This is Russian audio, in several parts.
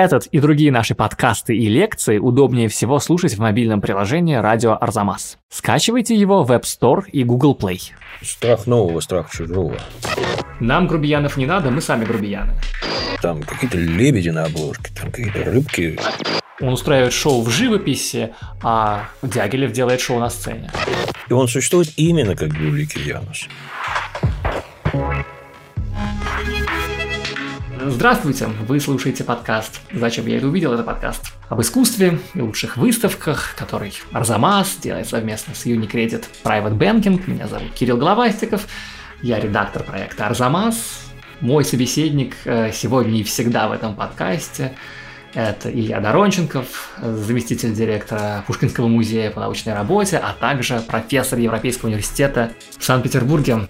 Этот и другие наши подкасты и лекции удобнее всего слушать в мобильном приложении «Радио Арзамас». Скачивайте его в App Store и Google Play. Страх нового, страх чужого. Нам грубиянов не надо, мы сами грубияны. Там какие-то лебеди на обложке, там какие-то рыбки. Он устраивает шоу в живописи, а Дягилев делает шоу на сцене. И он существует именно как великий Янус. Здравствуйте! Вы слушаете подкаст «Зачем я это увидел?» Это подкаст об искусстве и лучших выставках, который Арзамас делает совместно с Unicredit Private Banking. Меня зовут Кирилл Головастиков. Я редактор проекта «Арзамас». Мой собеседник э, сегодня и всегда в этом подкасте – это Илья Доронченков, заместитель директора Пушкинского музея по научной работе, а также профессор Европейского университета в Санкт-Петербурге.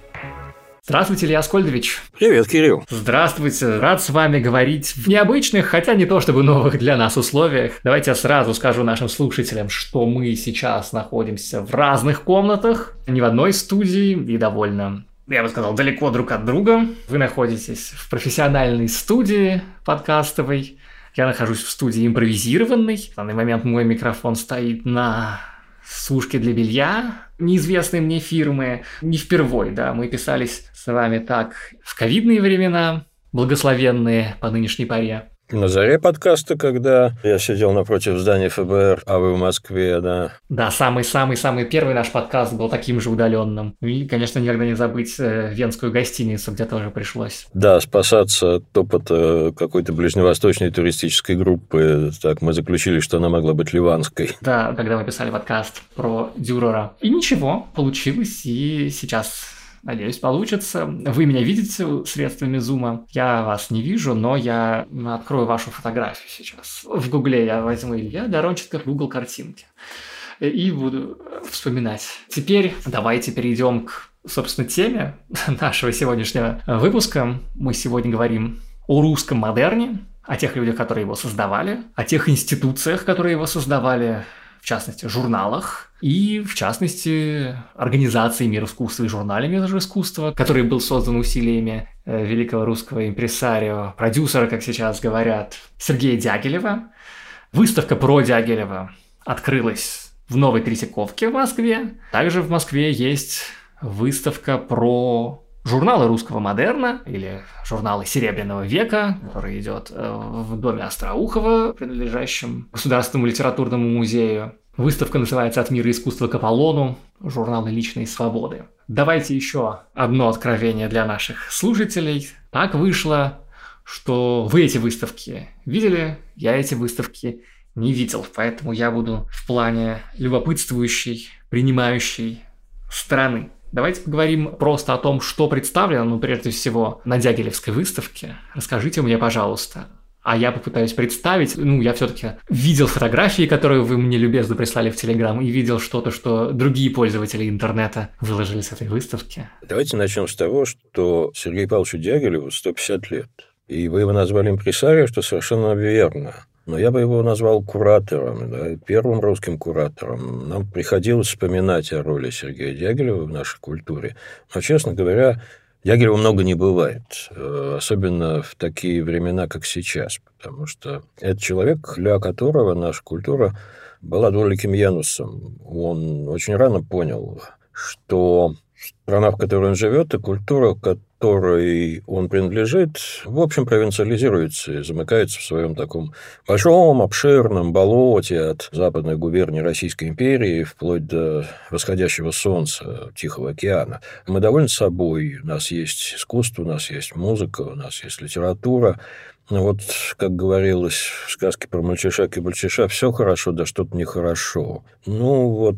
Здравствуйте, Илья Аскольдович. Привет, Кирилл. Здравствуйте. Рад с вами говорить в необычных, хотя не то чтобы новых для нас условиях. Давайте я сразу скажу нашим слушателям, что мы сейчас находимся в разных комнатах, не в одной студии и довольно я бы сказал, далеко друг от друга. Вы находитесь в профессиональной студии подкастовой. Я нахожусь в студии импровизированной. В данный момент мой микрофон стоит на сушки для белья неизвестной мне фирмы. Не впервой, да, мы писались с вами так в ковидные времена, благословенные по нынешней паре. На заре подкаста, когда я сидел напротив здания ФБР, а вы в Москве, да. Да, самый-самый-самый первый наш подкаст был таким же удаленным. И, конечно, никогда не забыть э, венскую гостиницу, где тоже пришлось. Да, спасаться от опыта какой-то ближневосточной туристической группы. Так, мы заключили, что она могла быть ливанской. Да, когда мы писали подкаст про Дюрера. И ничего, получилось, и сейчас Надеюсь, получится. Вы меня видите средствами зума. Я вас не вижу, но я открою вашу фотографию сейчас. В гугле я возьму Илья Доронченков, Google картинки. И буду вспоминать. Теперь давайте перейдем к, собственно, теме нашего сегодняшнего выпуска. Мы сегодня говорим о русском модерне, о тех людях, которые его создавали, о тех институциях, которые его создавали, в частности, журналах, и, в частности, организации «Мир искусства» и журнале «Мир искусства», который был создан усилиями э, великого русского импресарио, продюсера, как сейчас говорят, Сергея Дягилева. Выставка про Дягилева открылась в Новой Третьяковке в Москве. Также в Москве есть выставка про журналы русского модерна или журналы Серебряного века, который идет э, в доме Остроухова, принадлежащем Государственному литературному музею. Выставка называется «От мира искусства к Аполлону. Журналы личной свободы». Давайте еще одно откровение для наших слушателей. Так вышло, что вы эти выставки видели, я эти выставки не видел, поэтому я буду в плане любопытствующей, принимающей стороны. Давайте поговорим просто о том, что представлено, ну, прежде всего, на Дягилевской выставке. Расскажите мне, пожалуйста, а я попытаюсь представить, ну, я все-таки видел фотографии, которые вы мне любезно прислали в Телеграм, и видел что-то, что другие пользователи интернета выложили с этой выставки. Давайте начнем с того, что Сергею Павловичу Дягилеву 150 лет. И вы его назвали импресарио, что совершенно верно но я бы его назвал куратором, да, первым русским куратором. Нам приходилось вспоминать о роли Сергея Дягилева в нашей культуре. Но, честно говоря, Дягилева много не бывает, э, особенно в такие времена, как сейчас, потому что это человек, для которого наша культура была двуликим Янусом. Он очень рано понял, что страна, в которой он живет, и культура, которой он принадлежит, в общем, провинциализируется и замыкается в своем таком большом, обширном болоте от западной губернии Российской империи вплоть до восходящего солнца Тихого океана. Мы довольны собой, у нас есть искусство, у нас есть музыка, у нас есть литература, ну вот, как говорилось в сказке про мальчиша и мальчиша, все хорошо, да что-то нехорошо. Ну вот,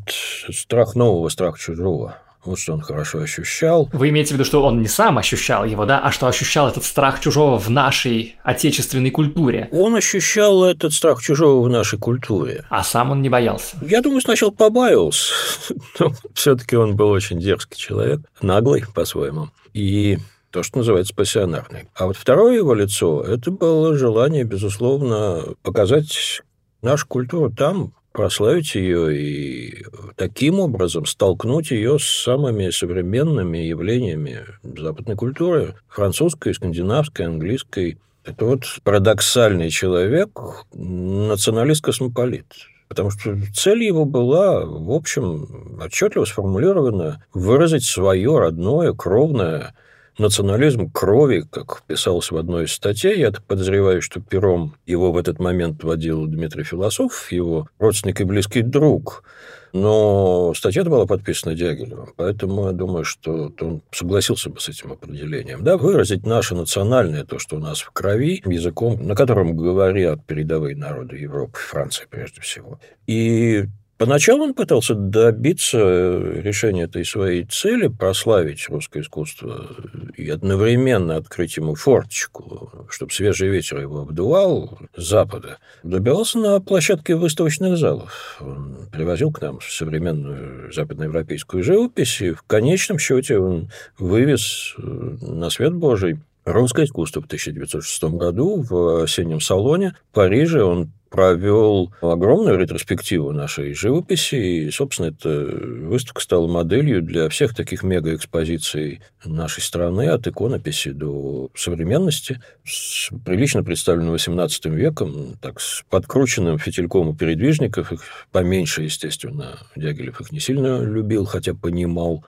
страх нового, страх чужого. Вот что он хорошо ощущал. Вы имеете в виду, что он не сам ощущал его, да, а что ощущал этот страх чужого в нашей отечественной культуре? Он ощущал этот страх чужого в нашей культуре. А сам он не боялся? Я думаю, сначала побаивался. Но все-таки он был очень дерзкий человек, наглый по-своему. И то, что называется пассионарный. А вот второе его лицо – это было желание, безусловно, показать нашу культуру там, прославить ее и таким образом столкнуть ее с самыми современными явлениями западной культуры, французской, скандинавской, английской, Это вот парадоксальный человек, националист-космополит. Потому что цель его была, в общем, отчетливо сформулирована выразить свое родное, кровное национализм крови, как писалось в одной из статей. Я подозреваю, что пером его в этот момент водил Дмитрий Философов, его родственник и близкий друг. Но статья была подписана Дягилевым, поэтому я думаю, что он согласился бы с этим определением. Да, выразить наше национальное, то, что у нас в крови, языком, на котором говорят передовые народы Европы, Франции прежде всего. И Поначалу он пытался добиться решения этой своей цели, прославить русское искусство и одновременно открыть ему форточку, чтобы свежий ветер его обдувал с запада. Добивался на площадке выставочных залов. Он привозил к нам современную западноевропейскую живопись, и в конечном счете он вывез э, на свет Божий русское искусство в 1906 году в осеннем салоне в Париже. Он провел огромную ретроспективу нашей живописи, и, собственно, эта выставка стала моделью для всех таких мегаэкспозиций нашей страны, от иконописи до современности, с прилично представленным XVIII веком, так, с подкрученным фитильком у передвижников, их поменьше, естественно, Дягилев их не сильно любил, хотя понимал.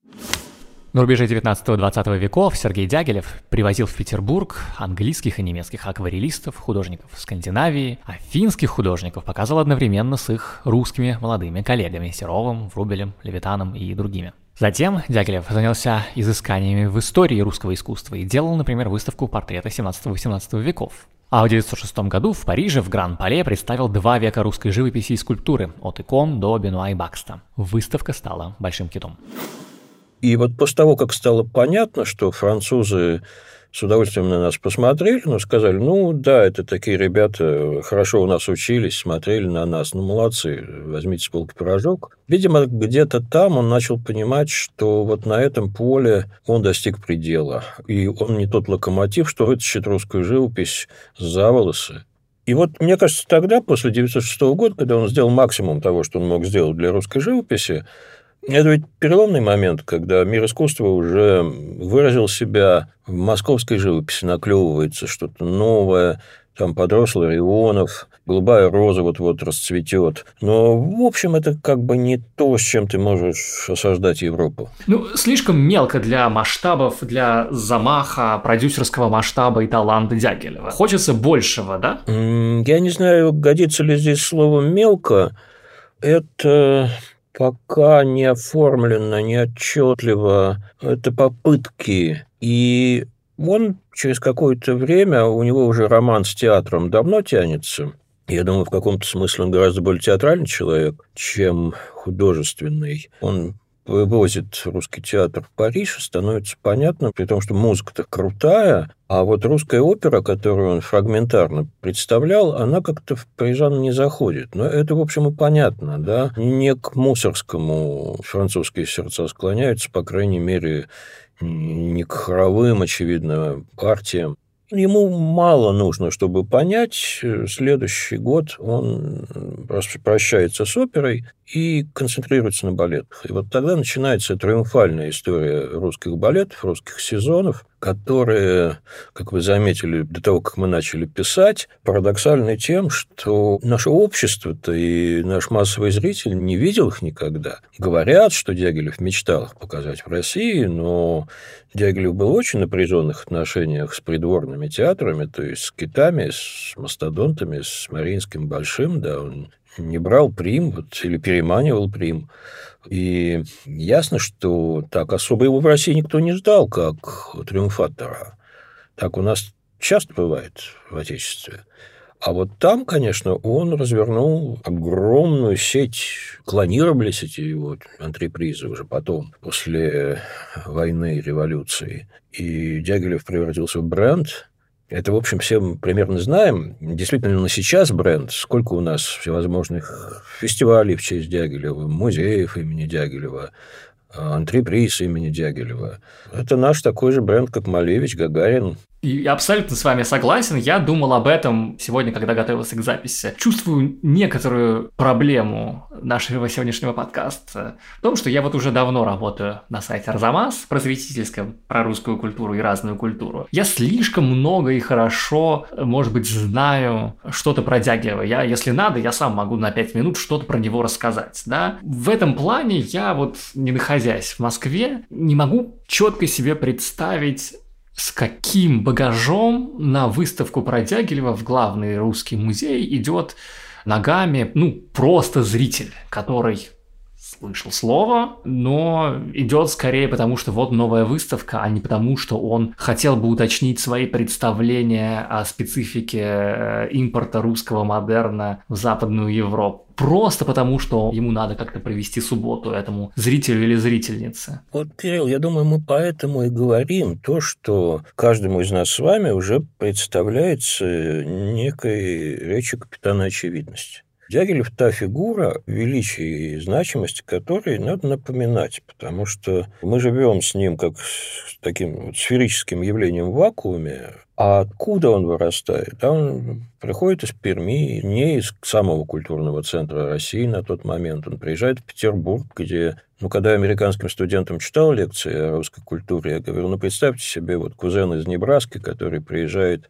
На рубеже 19-20 веков Сергей Дягилев привозил в Петербург английских и немецких акварелистов, художников Скандинавии, а финских художников показывал одновременно с их русскими молодыми коллегами Серовым, Врубелем, Левитаном и другими. Затем Дягилев занялся изысканиями в истории русского искусства и делал, например, выставку портрета 17-18 веков. А в 1906 году в Париже в Гран-Пале представил два века русской живописи и скульптуры, от икон до Бенуа и Бакста. Выставка стала большим китом. И вот после того, как стало понятно, что французы с удовольствием на нас посмотрели, но сказали, ну да, это такие ребята, хорошо у нас учились, смотрели на нас, ну молодцы, возьмите с полки пирожок. Видимо, где-то там он начал понимать, что вот на этом поле он достиг предела. И он не тот локомотив, что вытащит русскую живопись за волосы. И вот, мне кажется, тогда, после 1906 года, когда он сделал максимум того, что он мог сделать для русской живописи, это ведь переломный момент, когда мир искусства уже выразил себя в московской живописи, наклевывается что-то новое, там подрос Ларионов, голубая роза вот-вот расцветет. Но, в общем, это как бы не то, с чем ты можешь осаждать Европу. Ну, слишком мелко для масштабов, для замаха, продюсерского масштаба и таланта Дягилева. Хочется большего, да? Я не знаю, годится ли здесь слово «мелко». Это пока не оформлено, не отчетливо. Это попытки. И он через какое-то время, у него уже роман с театром давно тянется. Я думаю, в каком-то смысле он гораздо более театральный человек, чем художественный. Он вывозит русский театр в Париж, становится понятно, при том, что музыка-то крутая, а вот русская опера, которую он фрагментарно представлял, она как-то в парижан не заходит. Но это, в общем, и понятно, да. Не к мусорскому французские сердца склоняются, по крайней мере, не к хоровым, очевидно, партиям. Ему мало нужно, чтобы понять. Следующий год он прощается с оперой и концентрируется на балетах. И вот тогда начинается триумфальная история русских балетов, русских сезонов, которые, как вы заметили, до того, как мы начали писать, парадоксальны тем, что наше общество-то и наш массовый зритель не видел их никогда. Говорят, что Дягилев мечтал их показать в России, но Дягилев был очень напряженных отношениях с придворными театрами, то есть с китами, с мастодонтами, с Мариинским Большим, да, он не брал прим вот, или переманивал прим. И ясно, что так особо его в России никто не ждал, как триумфатора. Так у нас часто бывает в Отечестве. А вот там, конечно, он развернул огромную сеть, клонировались эти его антрепризы уже потом, после войны и революции. И Дягилев превратился в бренд, это, в общем, все мы примерно знаем. Действительно, на сейчас бренд. Сколько у нас всевозможных фестивалей в честь Дягилева, музеев имени Дягилева, антреприз имени Дягилева. Это наш такой же бренд, как Малевич, Гагарин. И абсолютно с вами согласен. Я думал об этом сегодня, когда готовился к записи. Чувствую некоторую проблему нашего сегодняшнего подкаста в том, что я вот уже давно работаю на сайте Арзамас, просветительском, про русскую культуру и разную культуру. Я слишком много и хорошо, может быть, знаю что-то про Дягилева. Я, если надо, я сам могу на 5 минут что-то про него рассказать, да. В этом плане я вот, не находясь в Москве, не могу четко себе представить с каким багажом на выставку про Дягилева в главный русский музей идет ногами, ну, просто зритель, который слышал слово, но идет скорее потому, что вот новая выставка, а не потому, что он хотел бы уточнить свои представления о специфике э, импорта русского модерна в Западную Европу просто потому, что ему надо как-то провести субботу этому зрителю или зрительнице. Вот, Кирилл, я думаю, мы поэтому и говорим то, что каждому из нас с вами уже представляется некой речи капитана очевидности. Дягилев – та фигура, величие и значимость которой надо напоминать, потому что мы живем с ним как с таким вот сферическим явлением в вакууме, а откуда он вырастает? А он приходит из Перми, не из самого культурного центра России на тот момент. Он приезжает в Петербург, где, ну, когда я американским студентам читал лекции о русской культуре, я говорю, ну, представьте себе вот кузен из Небраски, который приезжает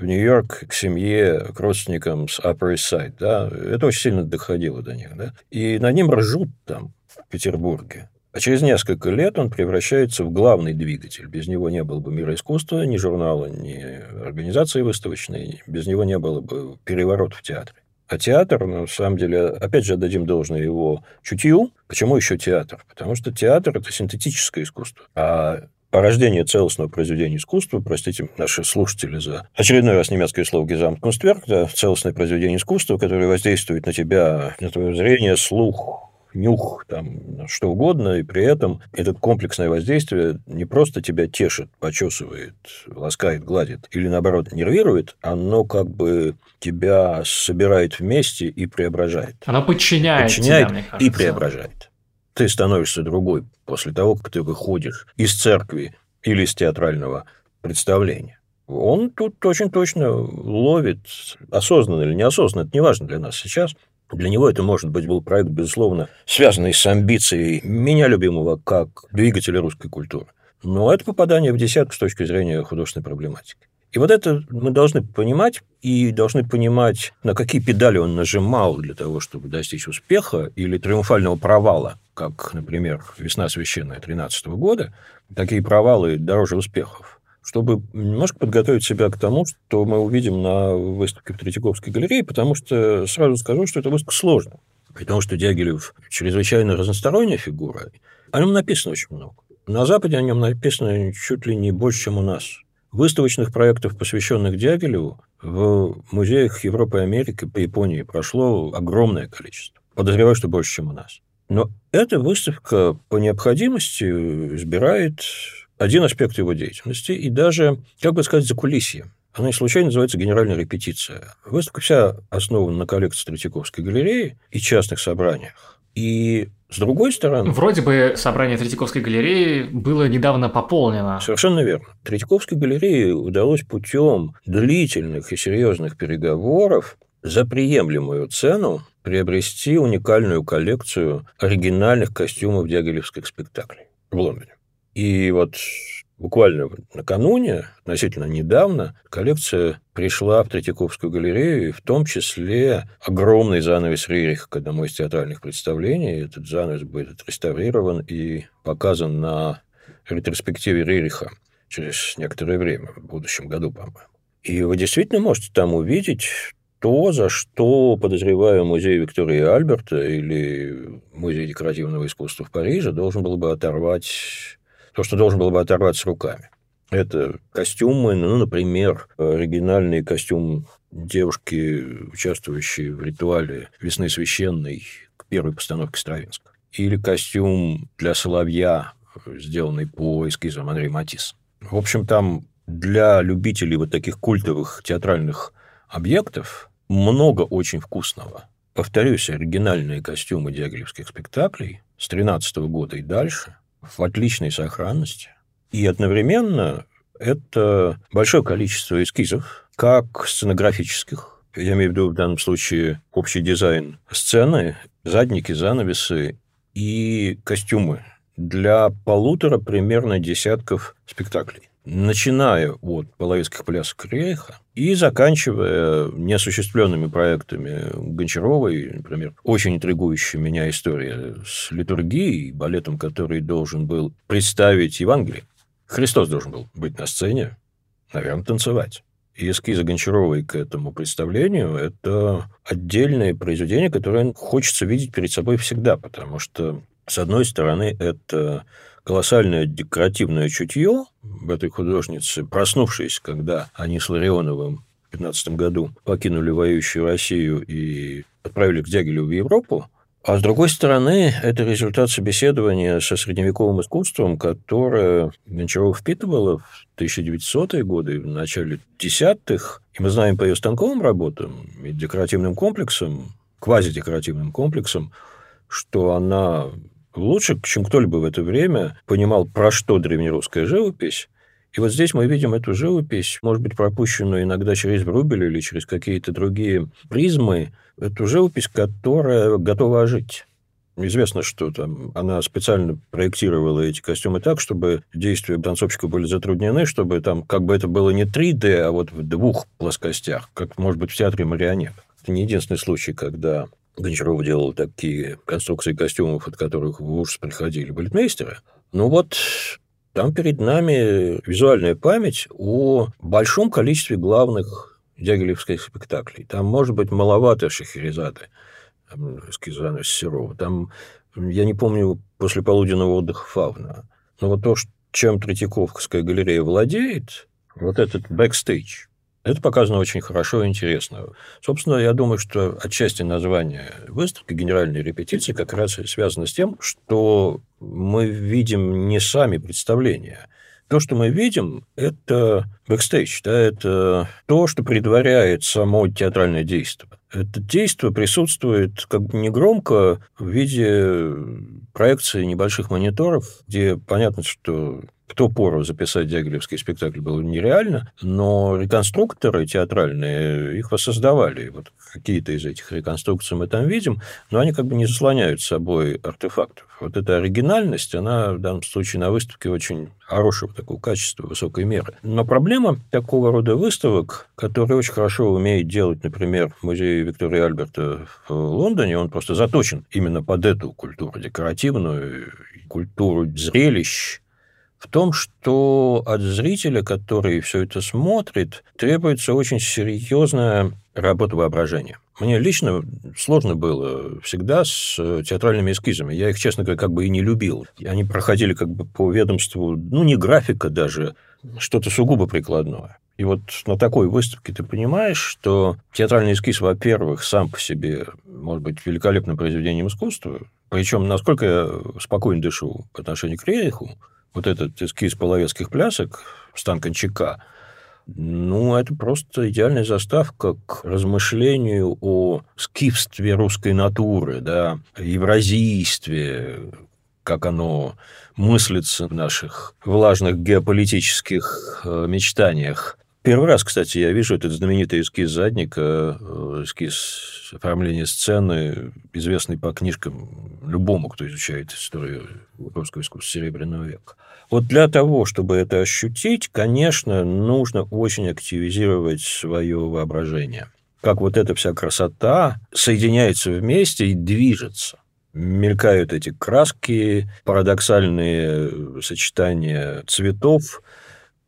в Нью-Йорк к семье, к родственникам с Upper East Side, да, это очень сильно доходило до них, да, и над ним ржут там, в Петербурге. А через несколько лет он превращается в главный двигатель. Без него не было бы мира искусства, ни журнала, ни организации выставочной, без него не было бы переворота в театре. А театр, на самом деле, опять же, отдадим должное его чутью. Почему еще театр? Потому что театр – это синтетическое искусство. А порождение целостного произведения искусства, простите наши слушатели за очередной раз немецкое слово «гезамткунстверк», да, целостное произведение искусства, которое воздействует на тебя, на твое зрение, слух, нюх, там, что угодно, и при этом этот комплексное воздействие не просто тебя тешит, почесывает, ласкает, гладит, или, наоборот, нервирует, оно как бы тебя собирает вместе и преображает. Оно подчиняет, подчиняет тебя, и преображает. Ты становишься другой после того, как ты выходишь из церкви или из театрального представления. Он тут очень точно ловит, осознанно или неосознанно, это не важно для нас сейчас, для него это, может быть, был проект, безусловно, связанный с амбицией меня любимого как двигателя русской культуры. Но это попадание в десятку с точки зрения художественной проблематики. И вот это мы должны понимать, и должны понимать, на какие педали он нажимал для того, чтобы достичь успеха или триумфального провала, как, например, «Весна священная» 13 года. Такие провалы дороже успехов чтобы немножко подготовить себя к тому, что мы увидим на выставке в Третьяковской галерее, потому что сразу скажу, что это выставка сложная. При том, что Дягилев чрезвычайно разносторонняя фигура, о нем написано очень много. На Западе о нем написано чуть ли не больше, чем у нас. Выставочных проектов, посвященных Дягилеву, в музеях Европы и Америки по Японии прошло огромное количество. Подозреваю, что больше, чем у нас. Но эта выставка по необходимости избирает один аспект его деятельности и даже, как бы сказать, закулисье. Она не случайно называется «Генеральная репетиция». Выставка вся основана на коллекции Третьяковской галереи и частных собраниях. И с другой стороны... Вроде бы собрание Третьяковской галереи было недавно пополнено. Совершенно верно. Третьяковской галерее удалось путем длительных и серьезных переговоров за приемлемую цену приобрести уникальную коллекцию оригинальных костюмов дягилевских спектаклей в Лондоне. И вот буквально накануне, относительно недавно, коллекция пришла в Третьяковскую галерею, и в том числе огромный занавес Рериха к одному из театральных представлений. Этот занавес будет реставрирован и показан на ретроспективе Рериха через некоторое время, в будущем году, по-моему. И вы действительно можете там увидеть то, за что, подозреваю, музей Виктории Альберта или музей декоративного искусства в Париже должен был бы оторвать то, что должен был бы оторваться руками. Это костюмы, ну, например, оригинальный костюм девушки, участвующей в ритуале «Весны священной» к первой постановке Стравинска. Или костюм для соловья, сделанный по эскизам Андрея Матис. В общем, там для любителей вот таких культовых театральных объектов много очень вкусного. Повторюсь, оригинальные костюмы диагилевских спектаклей с 13 года и дальше в отличной сохранности. И одновременно Это большое количество эскизов, как сценографических, я имею в виду в данном случае общий дизайн сцены, задники, занавесы и костюмы для полутора примерно десятков спектаклей начиная от половецких плясок Рейха и заканчивая неосуществленными проектами Гончаровой, например, очень интригующая меня история с литургией, балетом, который должен был представить Евангелие. Христос должен был быть на сцене, наверное, танцевать. И эскизы Гончаровой к этому представлению – это отдельное произведение, которое хочется видеть перед собой всегда, потому что, с одной стороны, это колоссальное декоративное чутье этой художнице, проснувшись, когда они с Ларионовым в 15 году покинули воюющую Россию и отправили к Дягилеву в Европу, а с другой стороны, это результат собеседования со средневековым искусством, которое Гончарова впитывала в 1900-е годы, в начале десятых. И мы знаем по ее станковым работам и декоративным комплексам, квазидекоративным комплексам, что она лучше, чем кто-либо в это время понимал, про что древнерусская живопись. И вот здесь мы видим эту живопись, может быть, пропущенную иногда через Врубель или через какие-то другие призмы, эту живопись, которая готова ожить. Известно, что там она специально проектировала эти костюмы так, чтобы действия танцовщика были затруднены, чтобы там как бы это было не 3D, а вот в двух плоскостях, как может быть в театре марионеток. Это не единственный случай, когда Гончаров делал такие конструкции костюмов, от которых в ужас приходили балетмейстеры. Ну вот там перед нами визуальная память о большом количестве главных дягилевских спектаклей. Там, может быть, маловато Шахерезады, Скизана Серова. Там, я не помню, после полуденного отдыха Фавна. Но вот то, чем Третьяковская галерея владеет, вот этот бэкстейдж, это показано очень хорошо и интересно. Собственно, я думаю, что отчасти название выставки «Генеральные репетиции» как раз связано с тем, что мы видим не сами представления. То, что мы видим, это бэкстейдж, да, это то, что предваряет само театральное действие. Это действие присутствует как бы негромко в виде проекции небольших мониторов, где понятно, что в ту пору записать дягилевский спектакль было нереально, но реконструкторы театральные их воссоздавали. Вот какие-то из этих реконструкций мы там видим, но они как бы не заслоняют собой артефактов. Вот эта оригинальность, она в данном случае на выставке очень хорошего такого качества, высокой меры. Но проблема такого рода выставок, которые очень хорошо умеет делать, например, музей Виктории Альберта в Лондоне, он просто заточен именно под эту культуру декоративную, культуру зрелищ, в том, что от зрителя, который все это смотрит, требуется очень серьезная работа воображения. Мне лично сложно было всегда с театральными эскизами. Я их, честно говоря, как бы и не любил. Они проходили как бы по ведомству, ну, не графика даже, что-то сугубо прикладное. И вот на такой выставке ты понимаешь, что театральный эскиз, во-первых, сам по себе может быть великолепным произведением искусства. Причем, насколько я спокойно дышу по отношению к Рейху, вот этот эскиз половецких плясок Стан Кончака, ну, это просто идеальная заставка к размышлению о скифстве русской натуры, да, евразийстве, как оно мыслится в наших влажных геополитических э, мечтаниях. Первый раз, кстати, я вижу этот знаменитый эскиз задника, э, эскиз оформления сцены, известный по книжкам любому, кто изучает историю русского искусства Серебряного века. Вот для того, чтобы это ощутить, конечно, нужно очень активизировать свое воображение. Как вот эта вся красота соединяется вместе и движется. Мелькают эти краски, парадоксальные сочетания цветов,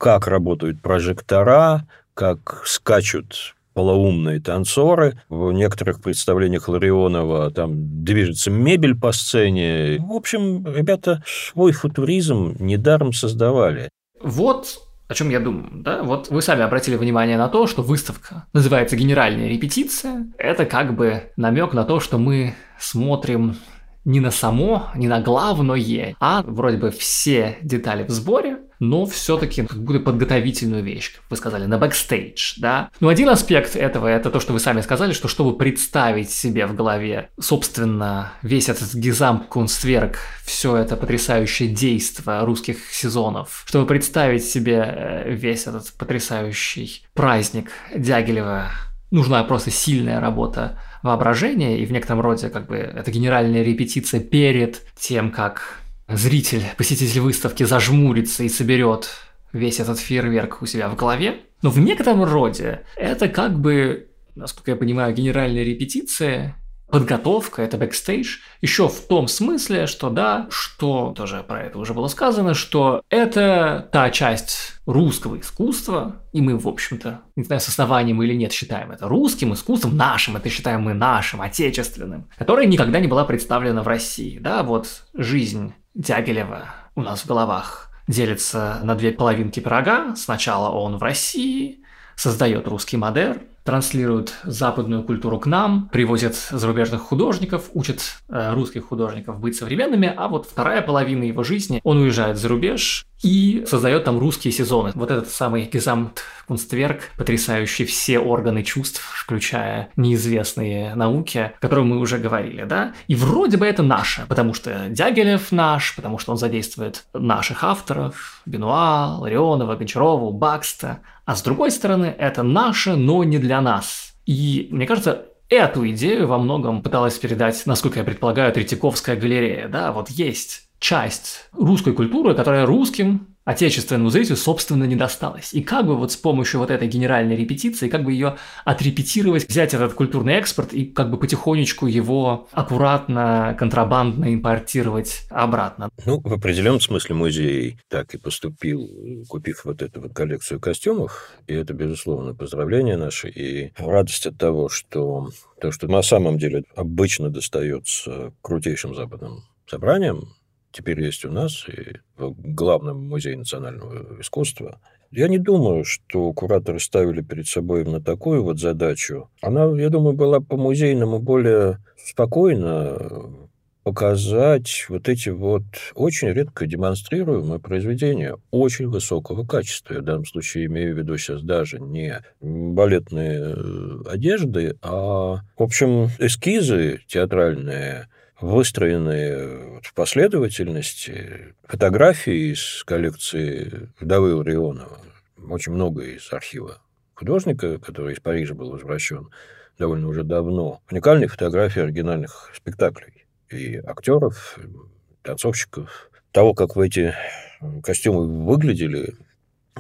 как работают прожектора, как скачут полоумные танцоры. В некоторых представлениях Ларионова там движется мебель по сцене. В общем, ребята свой футуризм недаром создавали. Вот о чем я думаю, да? Вот вы сами обратили внимание на то, что выставка называется «Генеральная репетиция». Это как бы намек на то, что мы смотрим не на само, не на главное, а вроде бы все детали в сборе, но все-таки как будто подготовительную вещь, как вы сказали, на бэкстейдж, да. Ну, один аспект этого, это то, что вы сами сказали, что чтобы представить себе в голове, собственно, весь этот Gesamtkunstwerk, все это потрясающее действо русских сезонов, чтобы представить себе э, весь этот потрясающий праздник Дягилева, нужна просто сильная работа воображения, и в некотором роде как бы это генеральная репетиция перед тем, как зритель, посетитель выставки зажмурится и соберет весь этот фейерверк у себя в голове. Но в некотором роде это как бы, насколько я понимаю, генеральная репетиция подготовка, это бэкстейдж, еще в том смысле, что да, что тоже про это уже было сказано, что это та часть русского искусства, и мы, в общем-то, не знаю, с основанием или нет, считаем это русским искусством, нашим, это считаем мы нашим, отечественным, которая никогда не была представлена в России. Да, вот жизнь Дягилева у нас в головах делится на две половинки пирога. Сначала он в России, создает русский модерн, транслируют западную культуру к нам, привозят зарубежных художников, учат э, русских художников быть современными, а вот вторая половина его жизни он уезжает за рубеж и создает там русские сезоны. Вот этот самый Гезамт Кунстверк, потрясающий все органы чувств, включая неизвестные науки, о которых мы уже говорили, да? И вроде бы это наше, потому что Дягилев наш, потому что он задействует наших авторов, Бенуа, Ларионова, Гончарова, Бакста, а с другой стороны, это наше, но не для нас. И мне кажется, эту идею во многом пыталась передать, насколько я предполагаю, Третьяковская галерея. Да, вот есть часть русской культуры, которая русским отечественному зрителю, собственно, не досталось. И как бы вот с помощью вот этой генеральной репетиции, как бы ее отрепетировать, взять этот культурный экспорт и как бы потихонечку его аккуратно, контрабандно импортировать обратно. Ну, в определенном смысле музей так и поступил, купив вот эту вот коллекцию костюмов. И это, безусловно, поздравление наше и радость от того, что то, что на самом деле обычно достается крутейшим западным собраниям, теперь есть у нас и в главном музее национального искусства. Я не думаю, что кураторы ставили перед собой именно такую вот задачу. Она, я думаю, была по-музейному более спокойно показать вот эти вот очень редко демонстрируемые произведения очень высокого качества. Я в данном случае имею в виду сейчас даже не балетные э, одежды, а, в общем, эскизы театральные, выстроенные в последовательности фотографии из коллекции вдовы Ларионова. Очень много из архива художника, который из Парижа был возвращен довольно уже давно. Уникальные фотографии оригинальных спектаклей и актеров, и танцовщиков. Того, как в эти костюмы выглядели,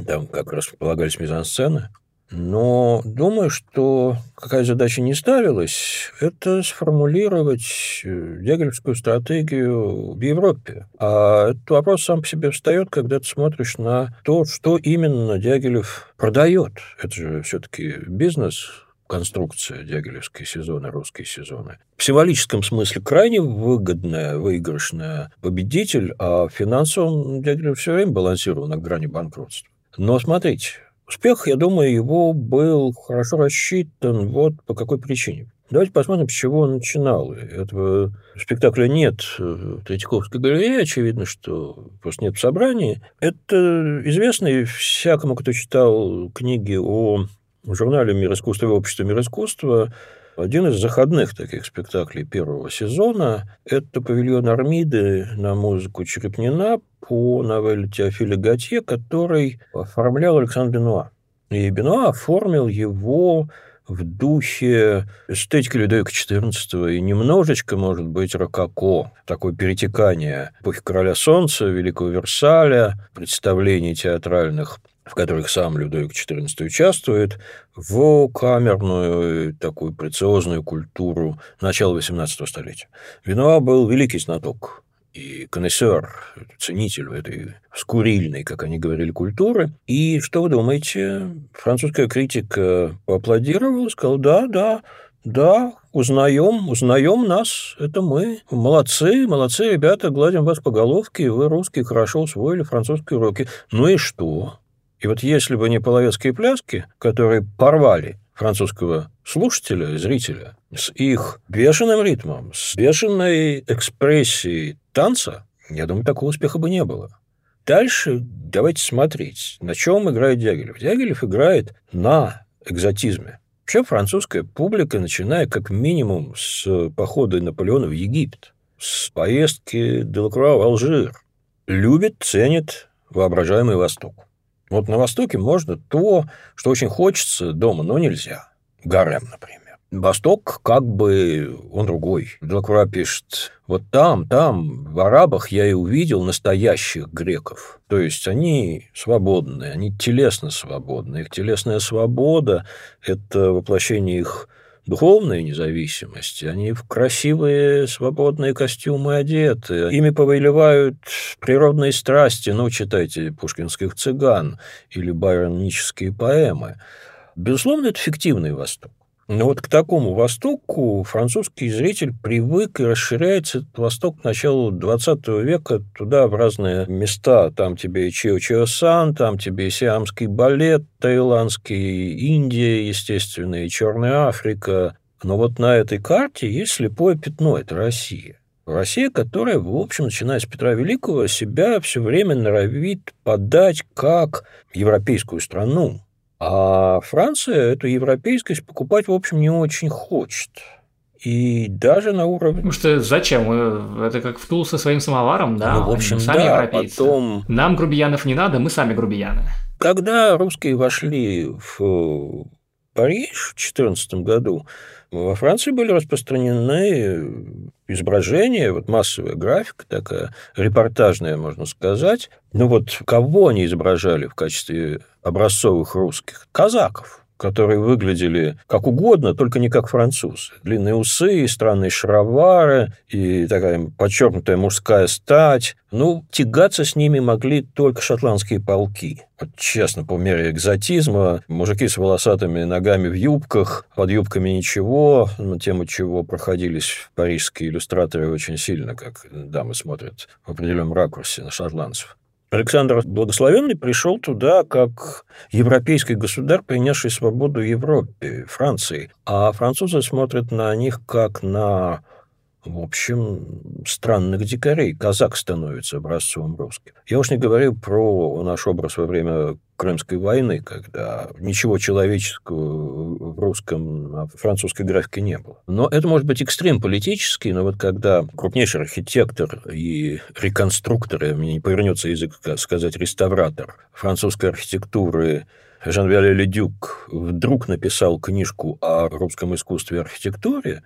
там как располагались мизансцены – но думаю, что какая задача не ставилась, это сформулировать э, дягилевскую стратегию в Европе. А этот вопрос сам по себе встает, когда ты смотришь на то, что именно Дягилев продает. Это же все-таки бизнес, конструкция дягилевские сезоны, русские сезоны. В символическом смысле крайне выгодная, выигрышная победитель, а в финансовом Дягилев все время балансировал на грани банкротства. Но смотрите, Успех, я думаю, его был хорошо рассчитан вот по какой причине. Давайте посмотрим, с чего он начинал. Этого спектакля нет в Третьяковской галерее, очевидно, что просто нет в собрании. Это известный всякому, кто читал книги о журнале «Мир искусства» и «Общество мир искусства», один из заходных таких спектаклей первого сезона – это «Павильон Армиды» на музыку Черепнина по новелле Теофиля Готье, который оформлял Александр Бенуа. И Бенуа оформил его в духе эстетики Людовика XIV и немножечко, может быть, рококо. Такое перетекание эпохи Короля Солнца, Великого Версаля, представлений театральных в которых сам Людовик XIV участвует, в камерную такую прециозную культуру начала XVIII столетия. Винуа был великий знаток и коннессер, ценитель этой скурильной, как они говорили, культуры. И что вы думаете? Французская критика поаплодировала, сказала, да, да, да, узнаем, узнаем нас, это мы. Молодцы, молодцы, ребята, гладим вас по головке, вы русские хорошо усвоили французские уроки. Ну и что? И вот если бы не половецкие пляски, которые порвали французского слушателя, зрителя, с их бешеным ритмом, с бешеной экспрессией танца, я думаю, такого успеха бы не было. дальше давайте смотреть, на чем играет Дягилев. Дягилев играет на экзотизме. Вообще французская публика, начиная как минимум с похода Наполеона в Египет, с поездки Делакруа в Алжир, любит, ценит воображаемый Восток. Вот на Востоке можно то, что очень хочется дома, но нельзя. Гарем, например. Восток как бы он другой. Делакруа пишет, вот там, там, в арабах я и увидел настоящих греков. То есть они свободны, они телесно свободны. Их телесная свобода – это воплощение их духовной независимости. Они в красивые свободные костюмы одеты. Ими повелевают природные страсти. Ну, читайте пушкинских цыган или байронические поэмы. Безусловно, это фиктивный Восток. Но вот к такому Востоку французский зритель привык и расширяется этот Восток к началу 20 века туда, в разные места. Там тебе и Чио-Чио-Сан, там тебе и сиамский балет, таиландский, Индия, естественно, и Черная Африка. Но вот на этой карте есть слепое пятно – это Россия. Россия, которая, в общем, начиная с Петра Великого, себя все время норовит подать как европейскую страну, а Франция эту европейскость покупать, в общем, не очень хочет. И даже на уровне... Потому что зачем? Это как в Тул со своим самоваром, да? Ну, в общем, сами да, европейцы. Потом... Нам грубиянов не надо, мы сами грубияны. Когда русские вошли в Париж в 2014 году, во Франции были распространены изображения, вот массовая графика такая, репортажная, можно сказать. Ну вот кого они изображали в качестве образцовых русских? Казаков которые выглядели как угодно, только не как французы. Длинные усы, странные шаровары и такая подчеркнутая мужская стать. Ну, тягаться с ними могли только шотландские полки. Вот, честно, по мере экзотизма, мужики с волосатыми ногами в юбках, под юбками ничего, на тему чего проходились парижские иллюстраторы очень сильно, как дамы смотрят в определенном ракурсе на шотландцев. Александр Благословенный пришел туда как европейский государь, принесший свободу Европе, Франции. А французы смотрят на них как на в общем, странных дикарей. Казак становится образцовым русским. Я уж не говорю про наш образ во время Крымской войны, когда ничего человеческого в русском, а французской графике не было. Но это может быть экстрем политический, но вот когда крупнейший архитектор и реконструктор, мне не повернется язык сказать реставратор французской архитектуры Жан-Виоле Ледюк вдруг написал книжку о русском искусстве и архитектуре,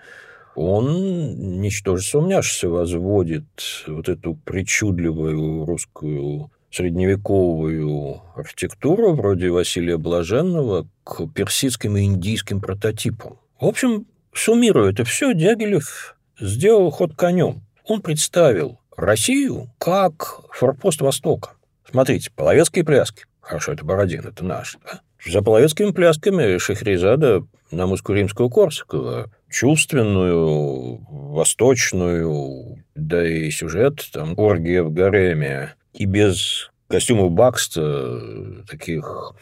он, ничтоже сумняшися, возводит вот эту причудливую русскую средневековую архитектуру вроде Василия Блаженного к персидским и индийским прототипам. В общем, суммируя это все, Дягилев сделал ход конем. Он представил Россию как форпост Востока. Смотрите, половецкие пляски. Хорошо, это Бородин, это наш, да? За половецкими плясками Шахризада на музыку римского Корсакова чувственную, восточную, да и сюжет, там, оргия в гареме, и без костюмов Бакста, таких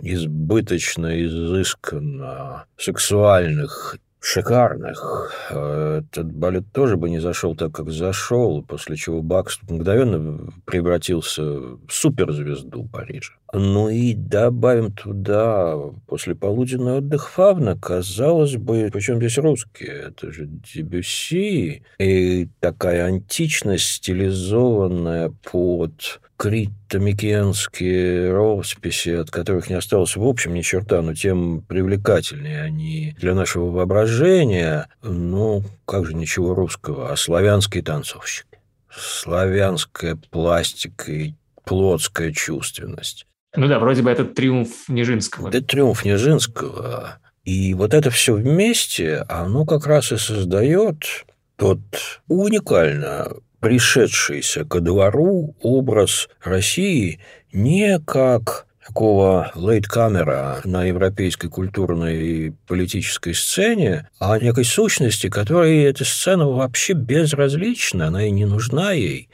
избыточно, изысканно сексуальных шикарных. Этот балет тоже бы не зашел так, как зашел, после чего Бакс мгновенно превратился в суперзвезду Парижа. Ну и добавим туда после полуденный отдых Фавна, казалось бы, причем здесь русские, это же Дебюсси, и такая античность, стилизованная под критомикенские росписи, от которых не осталось в общем ни черта, но тем привлекательнее они для нашего воображения. Ну, как же ничего русского, а славянские танцовщики. Славянская пластика и плотская чувственность. Ну да, вроде бы это триумф Нижинского. Это триумф Нижинского. И вот это все вместе, оно как раз и создает тот уникально пришедшийся ко двору образ России не как такого лейткамера на европейской культурной и политической сцене, а некой сущности, которой эта сцена вообще безразлична, она и не нужна ей.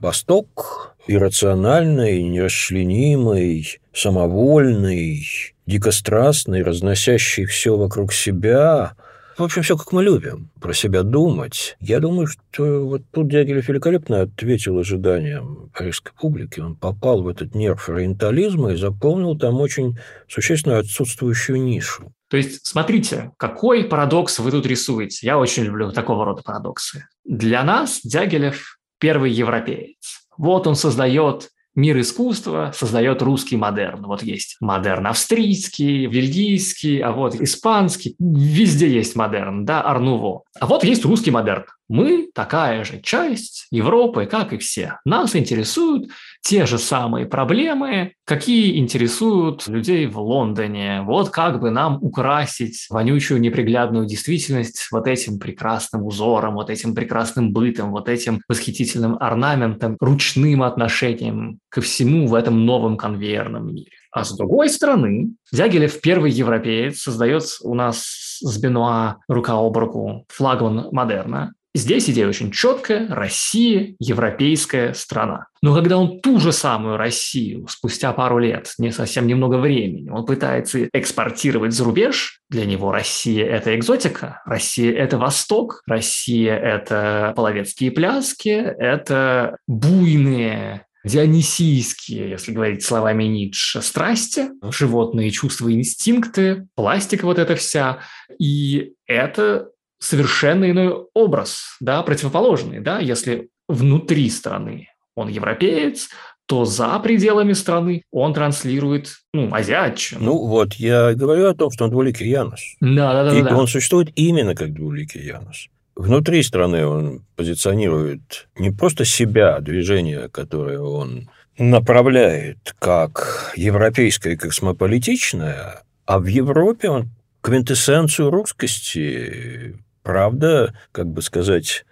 Восток иррациональный, нерасчленимый, самовольный, дикострастный, разносящий все вокруг себя, в общем, все как мы любим, про себя думать. Я думаю, что вот тут Дягилев великолепно ответил ожиданиям парижской публики. Он попал в этот нерв ориентализма и заполнил там очень существенную отсутствующую нишу. То есть, смотрите, какой парадокс вы тут рисуете. Я очень люблю такого рода парадоксы. Для нас Дягилев первый европеец. Вот он создает мир искусства создает русский модерн. Вот есть модерн австрийский, бельгийский, а вот испанский. Везде есть модерн, да, ар-нуво. А вот есть русский модерн. Мы такая же часть Европы, как и все. Нас интересуют те же самые проблемы, какие интересуют людей в Лондоне. Вот как бы нам украсить вонючую неприглядную действительность вот этим прекрасным узором, вот этим прекрасным бытом, вот этим восхитительным орнаментом, ручным отношением ко всему в этом новом конвейерном мире. А с другой стороны, Дягилев, первый европеец, создает у нас с Бенуа рука об руку флагман модерна, Здесь идея очень четкая. Россия – европейская страна. Но когда он ту же самую Россию спустя пару лет, не совсем немного времени, он пытается экспортировать за рубеж, для него Россия – это экзотика, Россия – это Восток, Россия – это половецкие пляски, это буйные дионисийские, если говорить словами Ницше, страсти, животные чувства, инстинкты, пластика вот эта вся. И это совершенно иной образ, да, противоположный, да, если внутри страны он европеец, то за пределами страны он транслирует, ну, азиатчину. Ну, вот, я говорю о том, что он двуликий Янус. Да, да, да. И да. он существует именно как двуликий Янус. Внутри страны он позиционирует не просто себя, движение, которое он направляет как европейское и космополитичное, а в Европе он квинтэссенцию русскости правда, как бы сказать,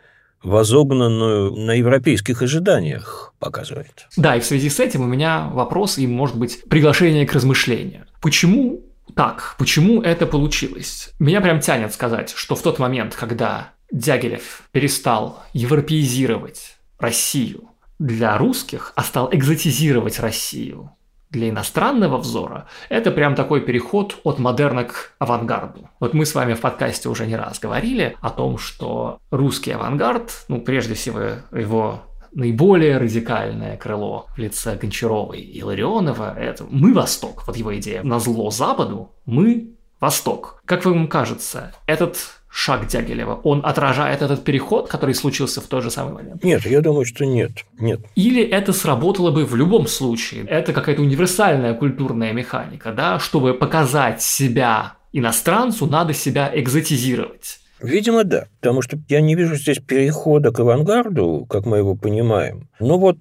возогнанную на европейских ожиданиях показывает. Да, и в связи с этим у меня вопрос и, может быть, приглашение к размышлению. Почему так? Почему это получилось? Меня прям тянет сказать, что в тот момент, когда Дягилев перестал европеизировать Россию для русских, а стал экзотизировать Россию для иностранного взора, это прям такой переход от модерна к авангарду. Вот мы с вами в подкасте уже не раз говорили о том, что русский авангард, ну, прежде всего, его наиболее радикальное крыло в лице Гончарова и Ларионова – это «мы Восток», вот его идея. На зло Западу мы Восток. Как вам кажется, этот шаг Дягилева, он отражает этот переход, который случился в тот же самый момент? Нет, я думаю, что нет. Нет. Или это сработало бы в любом случае. Это какая-то универсальная культурная механика, да, чтобы показать себя иностранцу, надо себя экзотизировать. Видимо, да. Потому что я не вижу здесь перехода к авангарду, как мы его понимаем. Ну вот,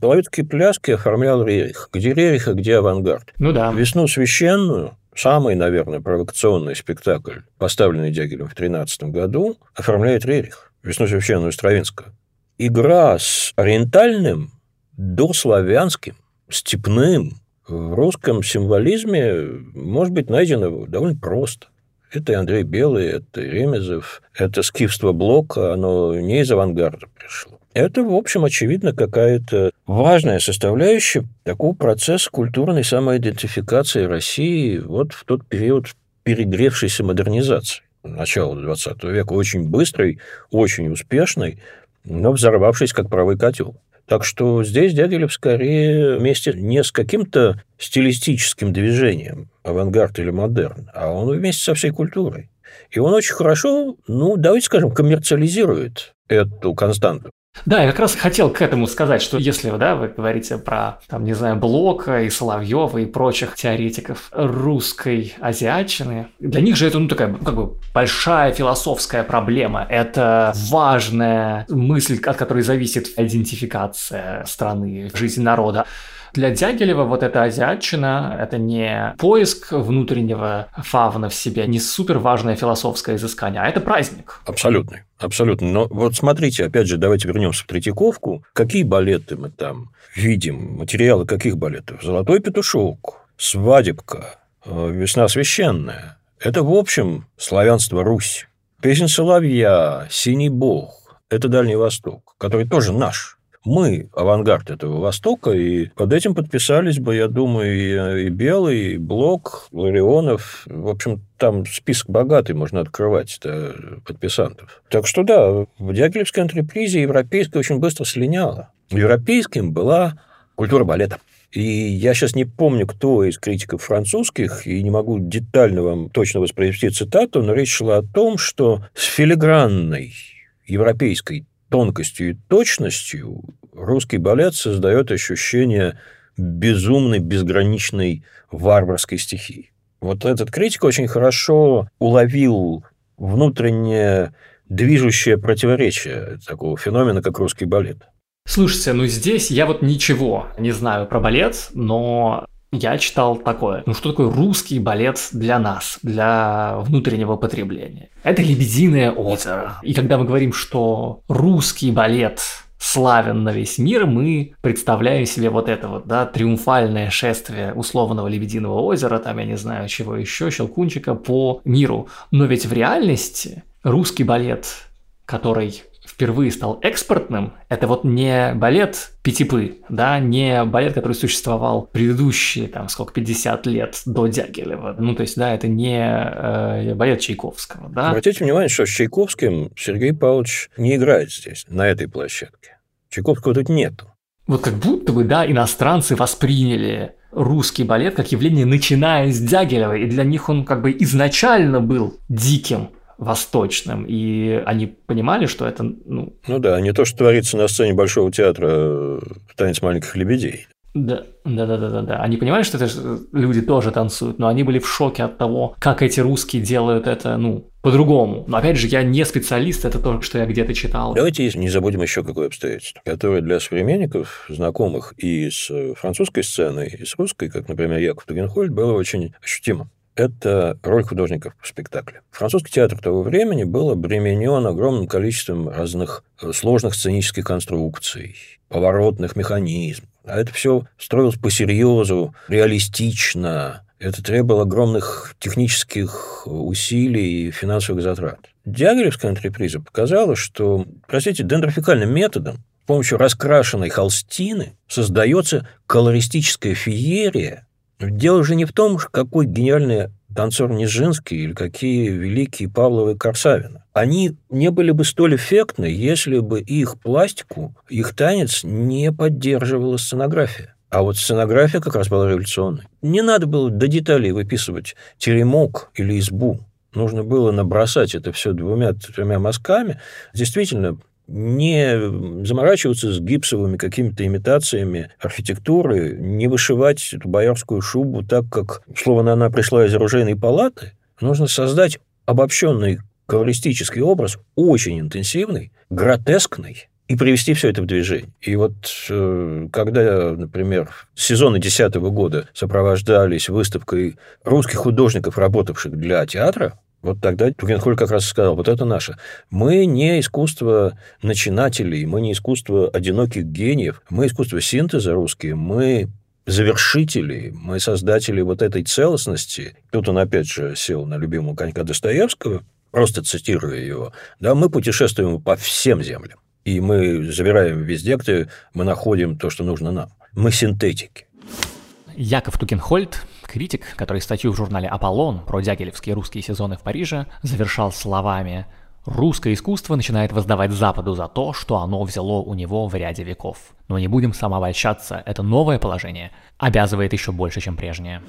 половецкие пляски оформлял Рерих. Где Рерих, а где авангард? Ну да. Весну священную самый, наверное, провокационный спектакль, поставленный Дягилем в 13 году, оформляет Рерих, «Весну священную Стравинского». Игра с ориентальным, дославянским, степным, в русском символизме может быть найдена довольно просто. Это и Андрей Белый, это и Ремезов, это скифство Блока, оно не из авангарда пришло. Это, в общем, очевидно, какая-то важная составляющая такого процесса культурной самоидентификации России вот в тот период перегревшейся модернизации начала XX века, очень быстрый, очень успешный, но взорвавшись как правый котел. Так что здесь Дягилев скорее вместе не с каким-то стилистическим движением, авангард или модерн, а он вместе со всей культурой. И он очень хорошо, ну, давайте скажем, коммерциализирует эту константу. Да, я как раз хотел к этому сказать, что если да, вы говорите про, там, не знаю, Блока и Соловьева и прочих теоретиков русской азиатчины, для них же это ну, такая как бы большая философская проблема. Это важная мысль, от которой зависит идентификация страны, жизнь народа. Для Дягилева вот эта азиатчина – это не поиск внутреннего фавна в себе, не супер важное философское изыскание, а это праздник. Абсолютно, абсолютно. Но вот смотрите, опять же, давайте вернемся в Третьяковку. Какие балеты мы там видим? Материалы каких балетов? «Золотой петушок», «Свадебка», э, «Весна священная». Это, в общем, славянство Русь. Песня Соловья, Синий Бог – это Дальний Восток, который тоже наш. Мы авангард этого Востока, и под этим подписались бы, я думаю, и, и Белый, и Блок, Ларионов. В общем, там список богатый можно открывать да, подписантов. Так что да, в Дягилевской антрепризе европейская очень быстро слиняла. Европейским была культура балета. И я сейчас не помню, кто из критиков французских, и не могу детально вам точно воспроизвести цитату, но речь шла о том, что с филигранной европейской тонкостью и точностью русский балет создает ощущение безумной, безграничной варварской стихии. Вот этот критик очень хорошо уловил внутреннее движущее противоречие такого феномена, как русский балет. Слушайте, ну здесь я вот ничего не знаю про балет, но я читал такое. Ну что такое русский балет для нас, для внутреннего потребления? Это «Лебединое озеро». И когда мы говорим, что русский балет славен на весь мир, мы представляем себе вот это вот, да, триумфальное шествие условного Лебединого озера, там, я не знаю, чего еще, Щелкунчика по миру. Но ведь в реальности русский балет, который впервые стал экспортным, это вот не балет Пятипы, да, не балет, который существовал предыдущие, там, сколько, 50 лет до Дягилева. Ну, то есть, да, это не э, балет Чайковского, да. Обратите внимание, что с Чайковским Сергей Павлович не играет здесь, на этой площадке. Чайковского тут нету. Вот как будто бы, да, иностранцы восприняли русский балет как явление, начиная с Дягилева, и для них он как бы изначально был диким, восточным, и они понимали, что это... Ну, ну да, не то, что творится на сцене Большого театра э, «Танец маленьких лебедей». Да, да, да, да, да, да. Они понимали, что это люди тоже танцуют, но они были в шоке от того, как эти русские делают это, ну, по-другому. Но опять же, я не специалист, это то, что я где-то читал. Давайте не забудем еще какое обстоятельство, которое для современников, знакомых и с французской сценой, и с русской, как, например, Яков Тугенхольд, было очень ощутимо это роль художников в спектакле. Французский театр того времени был обременен огромным количеством разных э, сложных сценических конструкций, поворотных механизмов. А это все строилось по серьезу, реалистично. Это требовало огромных технических усилий и финансовых затрат. Дягилевская антреприза показала, что, простите, дендрофикальным методом с помощью раскрашенной холстины создается колористическая феерия, Дело же не в том, какой гениальный танцор Нижинский или какие великие Павловы Корсавина. Они не были бы столь эффектны, если бы их пластику, их танец не поддерживала сценография. А вот сценография как раз была революционной. Не надо было до деталей выписывать теремок или избу. Нужно было набросать это все двумя-тремя мазками. Действительно, не заморачиваться с гипсовыми какими-то имитациями архитектуры, не вышивать эту боярскую шубу так, как, словно она пришла из оружейной палаты. Нужно создать обобщенный колористический образ, очень интенсивный, гротескный, и привести все это в движение. И вот э, когда, например, сезоны 2010 года сопровождались выставкой русских художников, работавших для театра, вот тогда Тугенхоль как раз сказал, вот это наше. Мы не искусство начинателей, мы не искусство одиноких гениев, мы искусство синтеза русские, мы завершители, мы создатели вот этой целостности. Тут он опять же сел на любимого конька Достоевского, просто цитируя его. Да, мы путешествуем по всем землям. И мы забираем везде, где мы находим то, что нужно нам. Мы синтетики. Яков Тукенхольд, критик, который статью в журнале «Аполлон» про дягилевские русские сезоны в Париже завершал словами «Русское искусство начинает воздавать Западу за то, что оно взяло у него в ряде веков. Но не будем самообольщаться, это новое положение обязывает еще больше, чем прежнее».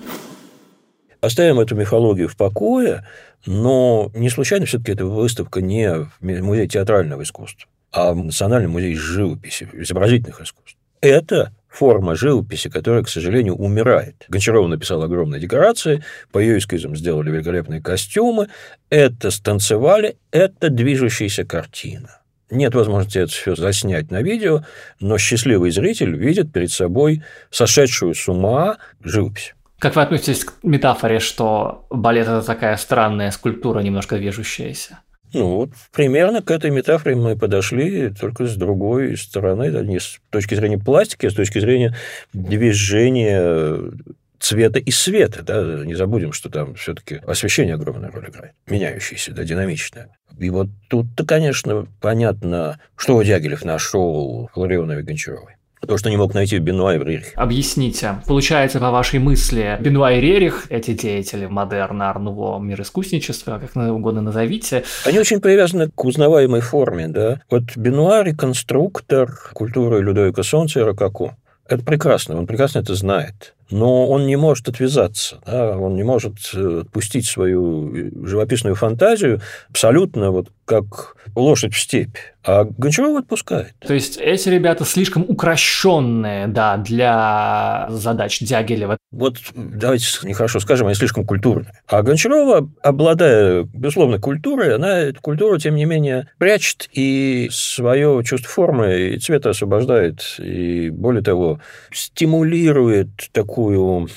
Оставим эту мифологию в покое, но не случайно все-таки эта выставка не в Музее театрального искусства, а в Национальном музее живописи, изобразительных искусств. Это форма живописи, которая, к сожалению, умирает. Гончарова написал огромные декорации, по ее эскизам сделали великолепные костюмы. Это станцевали, это движущаяся картина. Нет возможности это все заснять на видео, но счастливый зритель видит перед собой сошедшую с ума живопись. Как вы относитесь к метафоре, что балет – это такая странная скульптура, немножко движущаяся? Ну, вот примерно к этой метафоре мы подошли только с другой стороны, да, не с точки зрения пластики, а с точки зрения движения цвета и света. Да? Не забудем, что там все-таки освещение огромную роль играет, меняющееся, да, динамичное. И вот тут-то, конечно, понятно, что Дягилев нашел Ларионове Гончаровой. То, что не мог найти Бенуа и Рерих. Объясните. Получается, по вашей мысли, Бенуа и Рерих, эти деятели модерна, арнуво, мир искусничества, как угодно назовите. Они очень привязаны к узнаваемой форме, да. Вот Бенуа – реконструктор культуры Людовика Солнца и Рококо. Это прекрасно, он прекрасно это знает но он не может отвязаться, да, он не может э, отпустить свою живописную фантазию абсолютно вот как лошадь в степь. А Гончарова отпускает. То есть эти ребята слишком укращенные, да, для задач Дягилева. Вот давайте нехорошо скажем, они слишком культурные. А Гончарова, обладая, безусловно, культурой, она эту культуру, тем не менее, прячет и свое чувство формы и цвета освобождает. И, более того, стимулирует такую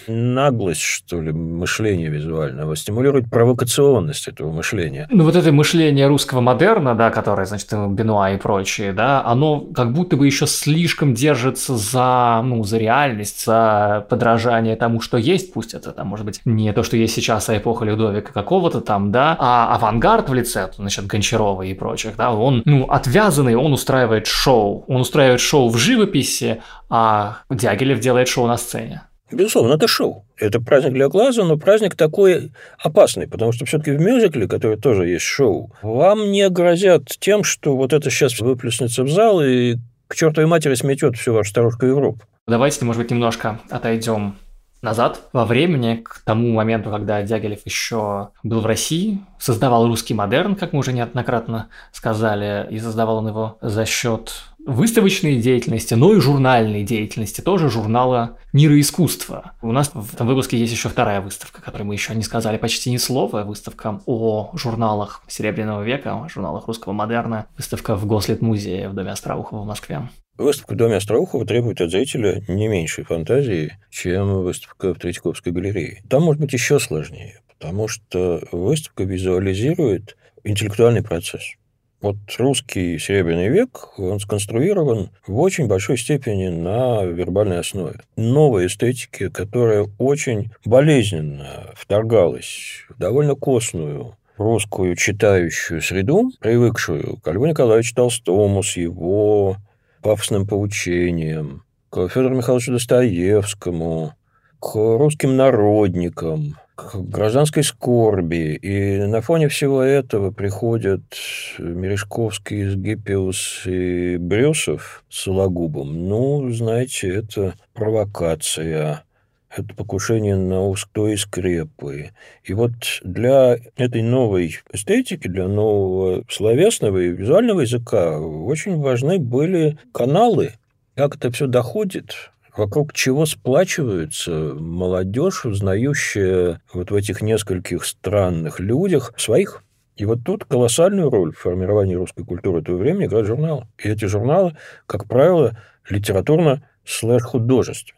наглость, что ли, мышления визуального, стимулирует провокационность этого мышления. Ну, вот это мышление русского модерна, да, которое, значит, Бенуа и прочие, да, оно как будто бы еще слишком держится за, ну, за реальность, за подражание тому, что есть, пусть это там, может быть, не то, что есть сейчас, а эпоха Людовика какого-то там, да, а авангард в лице, значит, Гончарова и прочих, да, он, ну, отвязанный, он устраивает шоу, он устраивает шоу в живописи, а Дягилев делает шоу на сцене. Безусловно, это шоу. Это праздник для глаза, но праздник такой опасный, потому что все-таки в мюзикле, который тоже есть шоу, вам не грозят тем, что вот это сейчас выплеснется в зал и к чертовой матери сметет всю вашу старушку Европу. Давайте, может быть, немножко отойдем назад во времени, к тому моменту, когда Дягилев еще был в России, создавал русский модерн, как мы уже неоднократно сказали, и создавал он его за счет выставочной деятельности, но и журнальной деятельности, тоже журнала «Мира искусства». У нас в этом выпуске есть еще вторая выставка, которой мы еще не сказали почти ни слова. Выставка о журналах Серебряного века, о журналах русского модерна. Выставка в Гослит-музее в Доме Остроухова в Москве. Выставка в Доме Остроухова требует от зрителя не меньшей фантазии, чем выставка в Третьяковской галерее. Там может быть еще сложнее, потому что выставка визуализирует интеллектуальный процесс. Вот русский Серебряный век, он сконструирован в очень большой степени на вербальной основе. Новой эстетики, которая очень болезненно вторгалась в довольно костную русскую читающую среду, привыкшую к Льву Николаевичу Толстому с его пафосным поучением, к Федору Михайловичу Достоевскому, к русским народникам, к гражданской скорби. И на фоне всего этого приходят Мережковский, Сгипиус и Брюсов с Сологубом. Ну, знаете, это провокация, это покушение на устой и скрепы. И вот для этой новой эстетики, для нового словесного и визуального языка очень важны были каналы, как это все доходит вокруг чего сплачиваются молодежь, узнающая вот в этих нескольких странных людях своих. И вот тут колоссальную роль в формировании русской культуры этого времени играют журналы. И эти журналы, как правило, литературно слэш-художественные.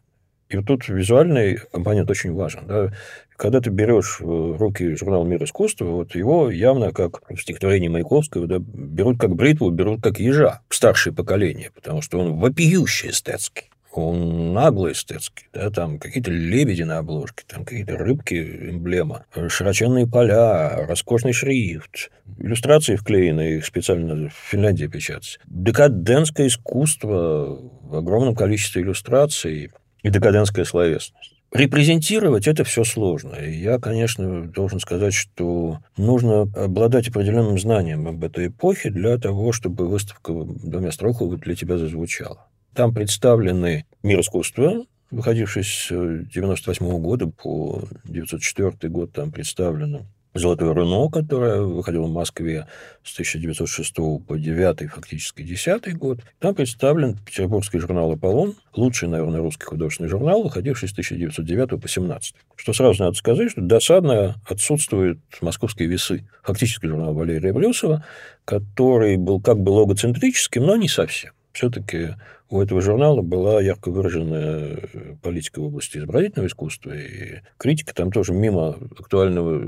И вот тут визуальный компонент очень важен. Да? Когда ты берешь в руки журнал «Мир искусства», вот его явно, как в стихотворении Маяковского, да, берут как бритву, берут как ежа, старшее поколение, потому что он вопиющий эстетский он наглый эстетский, да, там какие-то лебеди на обложке, там какие-то рыбки, эмблема, широченные поля, роскошный шрифт, иллюстрации вклеены, их специально в Финляндии печатать. Декадентское искусство в огромном количестве иллюстраций и декадентская словесность. Репрезентировать это все сложно. И я, конечно, должен сказать, что нужно обладать определенным знанием об этой эпохе для того, чтобы выставка в Доме Строхова для тебя зазвучала. Там представлены мир искусства, выходивший с 1998 года по 1904 год, там представлено «Золотое руно», которое выходило в Москве с 1906 по 9 фактически 10 год. Там представлен петербургский журнал «Аполлон», лучший, наверное, русский художественный журнал, выходивший с 1909 по 17. Что сразу надо сказать, что досадно отсутствуют московские весы. Фактически журнал Валерия Брюсова, который был как бы логоцентрическим, но не совсем. Все-таки у этого журнала была ярко выраженная э, политика в области изобразительного искусства, и критика там тоже мимо актуального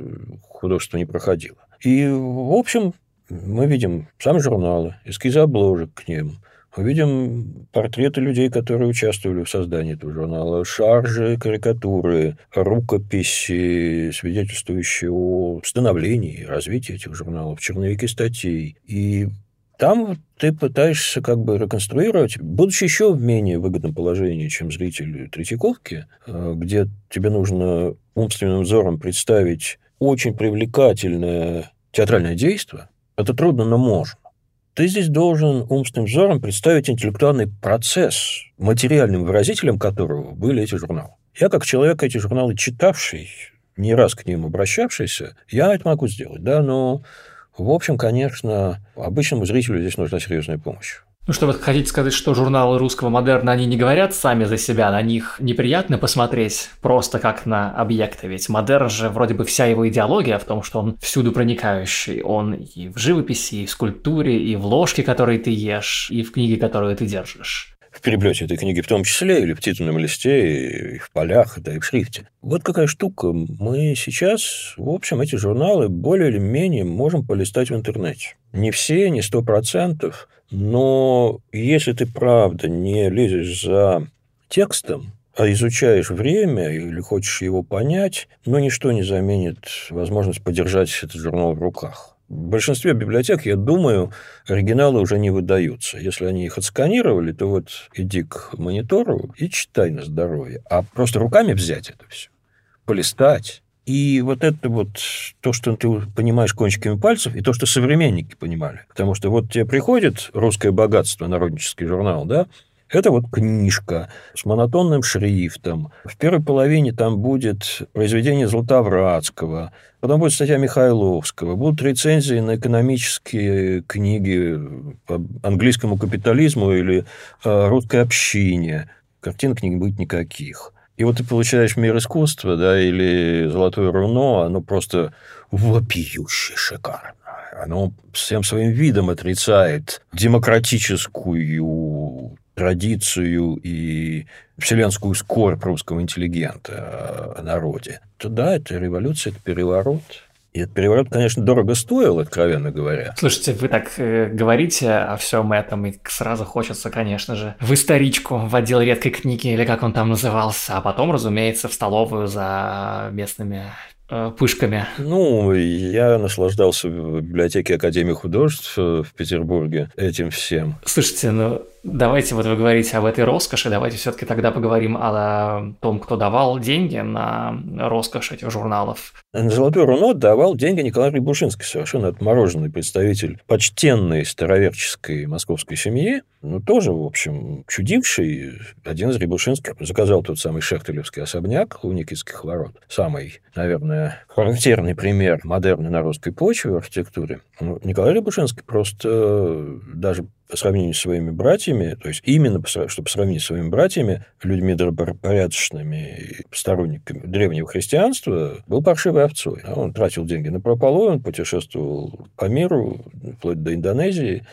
художества не проходила. И, в общем, мы видим сами журналы, эскизы обложек к ним, увидим портреты людей, которые участвовали в создании этого журнала, шаржи, карикатуры, рукописи, свидетельствующие о становлении и развитии этих журналов, черновики статей. И там ты пытаешься как бы реконструировать, будучи еще в менее выгодном положении, чем зритель Третьяковки, э, где тебе нужно умственным взором представить очень привлекательное театральное действие. Это трудно, но можно. Ты здесь должен умственным взором представить интеллектуальный процесс, материальным выразителем которого были эти журналы. Я, как человек, эти журналы читавший, не раз к ним обращавшийся, я это могу сделать, да, но, в общем, конечно, обычному зрителю здесь нужна серьезная помощь. Ну что, вы хотите сказать, что журналы русского модерна, они не говорят сами за себя, на них неприятно посмотреть просто как на объекты, ведь модерн же вроде бы вся его идеология в том, что он всюду проникающий, он и в живописи, и в скульптуре, и в ложке, которые ты ешь, и в книге, которую ты держишь переплете этой книги в том числе, или в титульном листе, и в полях, да и в шрифте. Вот какая штука. Мы сейчас, в общем, эти журналы более или менее можем полистать в интернете. Не все, не сто процентов, но если ты правда не лезешь за текстом, а изучаешь время или хочешь его понять, но ничто не заменит возможность подержать этот журнал в руках. В большинстве библиотек, я думаю, оригиналы уже не выдаются. Если они их отсканировали, то вот иди к монитору и читай на здоровье. А просто руками взять это все, полистать, и вот это вот то, что ты понимаешь кончиками пальцев, и то, что современники понимали. Потому что вот тебе приходит «Русское богатство», народнический журнал, да, это вот книжка с монотонным шрифтом. В первой половине там будет произведение Златовратского, потом будет статья Михайловского, будут рецензии на экономические книги по английскому капитализму или э, русской общине. Картинок не будет никаких. И вот ты получаешь мир искусства, да, или золотое руно, оно просто вопиюще шикарно. Оно всем своим видом отрицает демократическую традицию и вселенскую скорбь русского интеллигента о народе, то да, это революция, это переворот. И этот переворот, конечно, дорого стоил, откровенно говоря. Слушайте, вы так э, говорите о всем этом, и сразу хочется, конечно же, в историчку, в отдел редкой книги, или как он там назывался, а потом, разумеется, в столовую за местными э, пышками. Ну, я наслаждался в библиотеке Академии художеств в Петербурге этим всем. Слушайте, ну, Давайте, вот вы говорите об этой роскоши, давайте все-таки тогда поговорим о том, кто давал деньги на роскошь этих журналов. На «Золотое руно» давал деньги Николай Рябушинский, совершенно отмороженный представитель почтенной староверческой московской семьи, но тоже, в общем, чудивший. Один из Рябушинских заказал тот самый Шехтелевский особняк у Никитских ворот. Самый, наверное, характерный пример модерна на русской почве в архитектуре. Ну, Николай Рябушинский просто даже по сравнению с своими братьями, то есть именно чтобы сравнить с своими братьями, людьми добропорядочными, сторонниками древнего христианства, был паршивой овцой. Он тратил деньги на прополой, он путешествовал по миру, вплоть до Индонезии,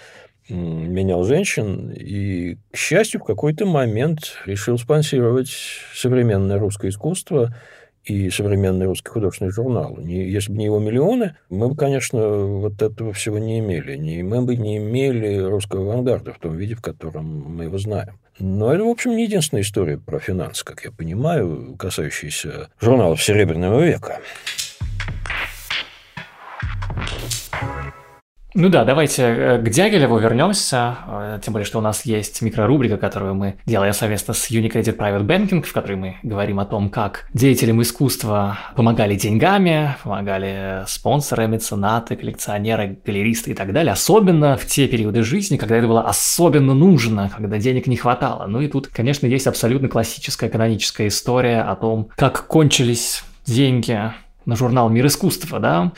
менял женщин и, к счастью, в какой-то момент решил спонсировать современное русское искусство – и современный русский художественный журнал. Не, если бы не его миллионы, мы бы, конечно, вот этого всего не имели. Не, мы бы не имели русского авангарда в том виде, в котором мы его знаем. Но это, в общем, не единственная история про финансы, как я понимаю, касающаяся журналов Серебряного века. Ну да, давайте э, к Дягилеву вернемся, э, тем более, что у нас есть микрорубрика, которую мы делаем совместно с Unicredit Private Banking, в которой мы говорим о том, как деятелям искусства помогали деньгами, помогали спонсоры, меценаты, коллекционеры, галеристы и так далее, особенно в те периоды жизни, когда это было особенно нужно, когда денег не хватало. Ну и тут, конечно, есть абсолютно классическая каноническая история о том, как кончились деньги на журнал «Мир искусства», да,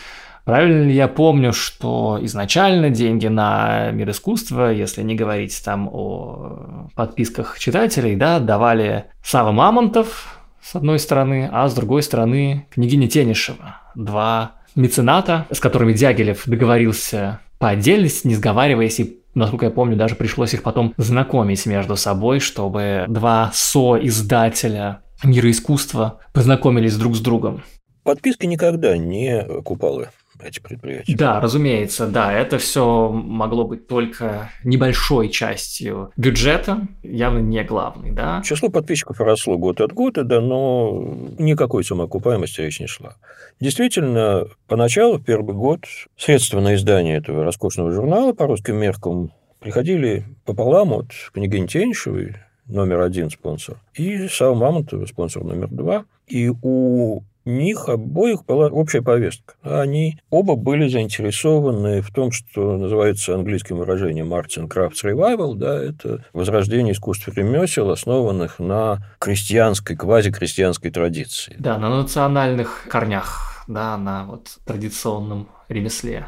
Правильно ли я помню, что изначально деньги на мир искусства, если не говорить там о подписках читателей, да, давали Сава Мамонтов с одной стороны, а с другой стороны княгиня Тенишева. Два мецената, с которыми Дягилев договорился по отдельности, не сговариваясь, и, насколько я помню, даже пришлось их потом знакомить между собой, чтобы два со-издателя мира искусства познакомились друг с другом. Подписки никогда не купалы эти предприятия. Да, разумеется, да, это все могло быть только небольшой частью бюджета, явно не главной, да. Число подписчиков росло год от года, да, но никакой самоокупаемости речь не шла. Действительно, поначалу, в первый год, средства на издание этого роскошного журнала по русским меркам приходили пополам от княгини Теньшевой, номер один спонсор, и Сава Мамонтова, спонсор номер два. И у них обоих была общая повестка. Они оба были заинтересованы в том, что называется английским выражением Art and Crafts Revival, да, это возрождение искусства ремесел, основанных на крестьянской, квазикрестьянской традиции. Да, на национальных корнях, да, на вот традиционном ремесле.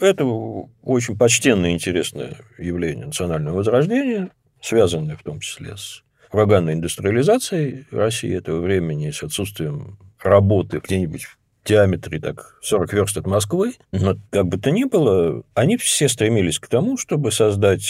Это очень почтенное и интересное явление национального возрождения, связанное в том числе с ураганной индустриализацией России этого времени, с отсутствием работы где-нибудь в диаметре так 40 верст от Москвы, но как бы то ни было, они все стремились к тому, чтобы создать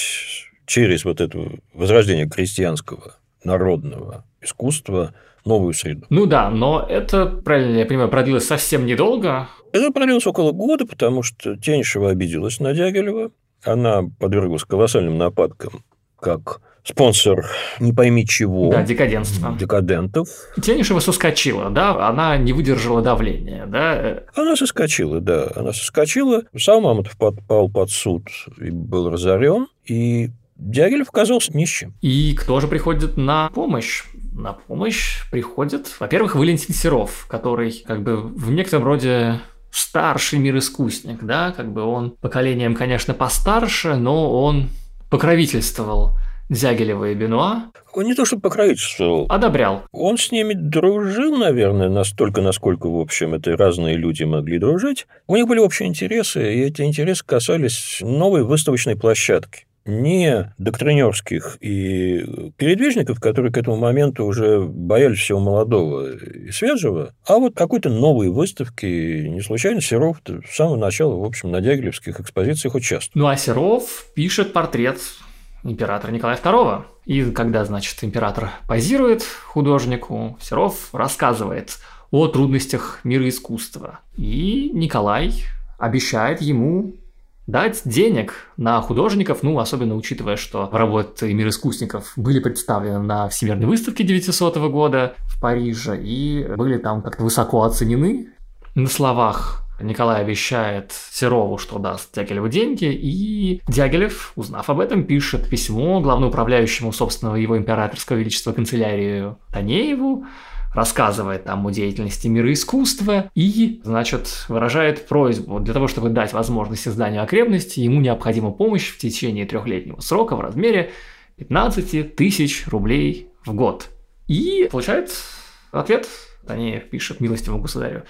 через вот это возрождение крестьянского народного искусства новую среду. Ну да, но это, правильно я понимаю, продлилось совсем недолго. Это продлилось около года, потому что Теньшева обиделась на Дягилева. Она подверглась колоссальным нападкам как спонсор не пойми чего. Да, декаденство. Декадентов. Тенишева соскочила, да, она не выдержала давления, да. Она соскочила, да, она соскочила. Сам Мамонтов попал под суд и был разорен, и Дягилев оказался нищим. И кто же приходит на помощь? На помощь приходит, во-первых, Валентин Серов, который как бы в некотором роде старший мир искусник, да, как бы он поколением, конечно, постарше, но он покровительствовал Дягилева и Бенуа. Он не то что покровительствовал. Одобрял. Он с ними дружил, наверное, настолько, насколько, в общем, это разные люди могли дружить. У них были общие интересы, и эти интересы касались новой выставочной площадки не доктринерских и передвижников, которые к этому моменту уже боялись всего молодого и свежего, а вот какой-то новой выставки. Не случайно Серов с самого начала, в общем, на Дягилевских экспозициях участвует. Ну, а Серов пишет портрет императора Николая II. И когда, значит, император позирует художнику, Серов рассказывает о трудностях мира искусства. И Николай обещает ему дать денег на художников, ну, особенно учитывая, что работы мир искусников были представлены на Всемирной выставке 900 года в Париже и были там как-то высоко оценены. На словах Николай обещает Серову, что даст Дягилеву деньги, и Дягилев, узнав об этом, пишет письмо главноуправляющему собственного его императорского величества канцелярию Танееву, рассказывает там о деятельности мира искусства и, значит, выражает просьбу для того, чтобы дать возможность изданию окрепности, ему необходима помощь в течение трехлетнего срока в размере 15 тысяч рублей в год. И получает ответ, Танеев пишет милостивому государю.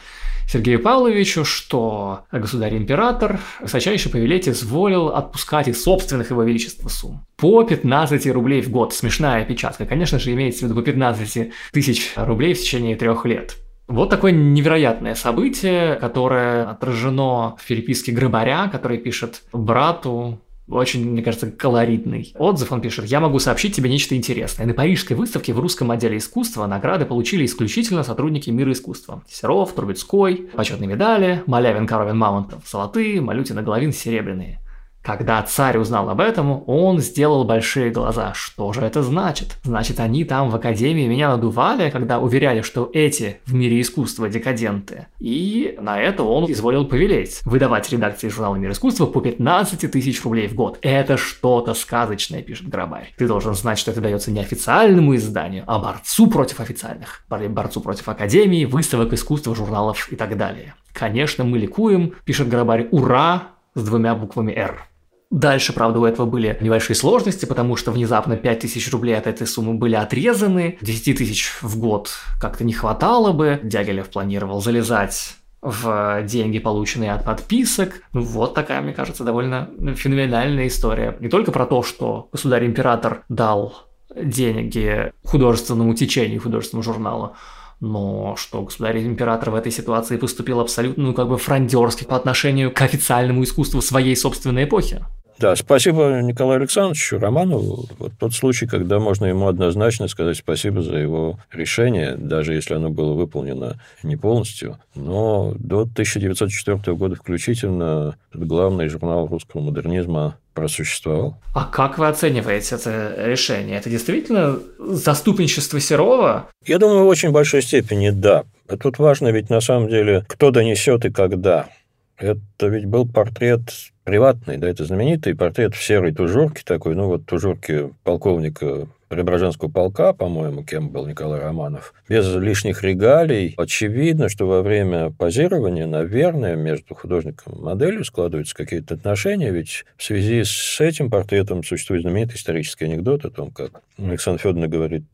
Сергею Павловичу, что государь-император высочайше повелеть изволил отпускать из собственных его величества сумм по 15 рублей в год. Смешная печатка. Конечно же, имеется в виду по 15 тысяч рублей в течение трех лет. Вот такое невероятное событие, которое отражено в переписке Грабаря, который пишет брату очень, мне кажется, колоритный отзыв. Он пишет, я могу сообщить тебе нечто интересное. На парижской выставке в русском отделе искусства награды получили исключительно сотрудники мира искусства. Серов, Трубецкой, почетные медали, Малявин, Коровин, Мамонтов, золотые, Малютин и Головин серебряные. Когда царь узнал об этом, он сделал большие глаза. Что же это значит? Значит, они там в академии меня надували, когда уверяли, что эти в мире искусства декаденты. И на это он изволил повелеть. Выдавать редакции журнала «Мир искусства» по 15 тысяч рублей в год. Это что-то сказочное, пишет Грабарь. Ты должен знать, что это дается не официальному изданию, а борцу против официальных. Борцу против академии, выставок искусства, журналов и так далее. Конечно, мы ликуем, пишет Грабарь, ура, с двумя буквами «Р». Дальше, правда, у этого были небольшие сложности, потому что внезапно 5000 рублей от этой суммы были отрезаны, 10 тысяч в год как-то не хватало бы, Дягилев планировал залезать в деньги, полученные от подписок. Ну, вот такая, мне кажется, довольно феноменальная история. Не только про то, что государь-император дал деньги художественному течению, художественному журналу, но что государь-император в этой ситуации поступил абсолютно, ну, как бы фрондерски по отношению к официальному искусству своей собственной эпохи. Да, спасибо Николаю Александровичу Романову. Вот тот случай, когда можно ему однозначно сказать спасибо за его решение, даже если оно было выполнено не полностью. Но до 1904 года включительно главный журнал русского модернизма просуществовал. А как вы оцениваете это решение? Это действительно заступничество Серова? Я думаю, в очень большой степени да. Тут важно ведь на самом деле, кто донесет и когда. Это ведь был портрет приватный, да, это знаменитый портрет в серой тужурке такой, ну вот тужурки полковника Преображенского полка, по-моему, кем был Николай Романов, без лишних регалий. Очевидно, что во время позирования, наверное, между художником и моделью складываются какие-то отношения, ведь в связи с этим портретом существует знаменитый исторический анекдот о том, как Александр Федоровна говорит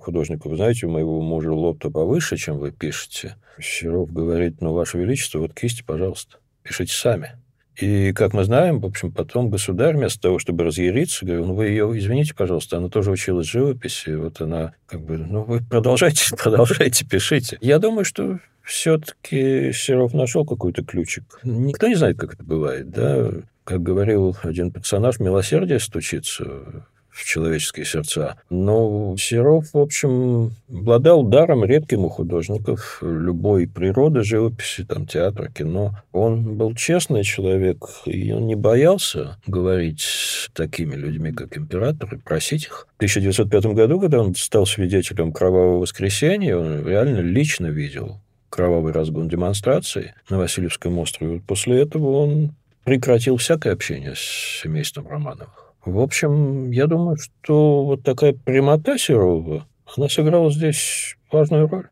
художнику, вы знаете, у моего мужа лоб-то повыше, чем вы пишете. Серов говорит, ну, Ваше Величество, вот кисти, пожалуйста, пишите сами. И, как мы знаем, в общем, потом государь, вместо того, чтобы разъяриться, говорил, ну, вы ее, извините, пожалуйста, она тоже училась живописи, вот она, как бы, ну, вы продолжайте, продолжайте, пишите. Я думаю, что все-таки Серов нашел какой-то ключик. Никто не знает, как это бывает, да? Как говорил один персонаж, милосердие стучится в человеческие сердца. Но Серов, в общем, обладал даром редким у художников любой природы, живописи, там, театра, кино. Он был честный человек, и он не боялся говорить с такими людьми, как император, и просить их. В 1905 году, когда он стал свидетелем Кровавого воскресенья, он реально лично видел кровавый разгон демонстрации на Васильевском острове. После этого он прекратил всякое общение с семейством Романовых. В общем, я думаю, что вот такая прямота Серова, она сыграла здесь важную роль.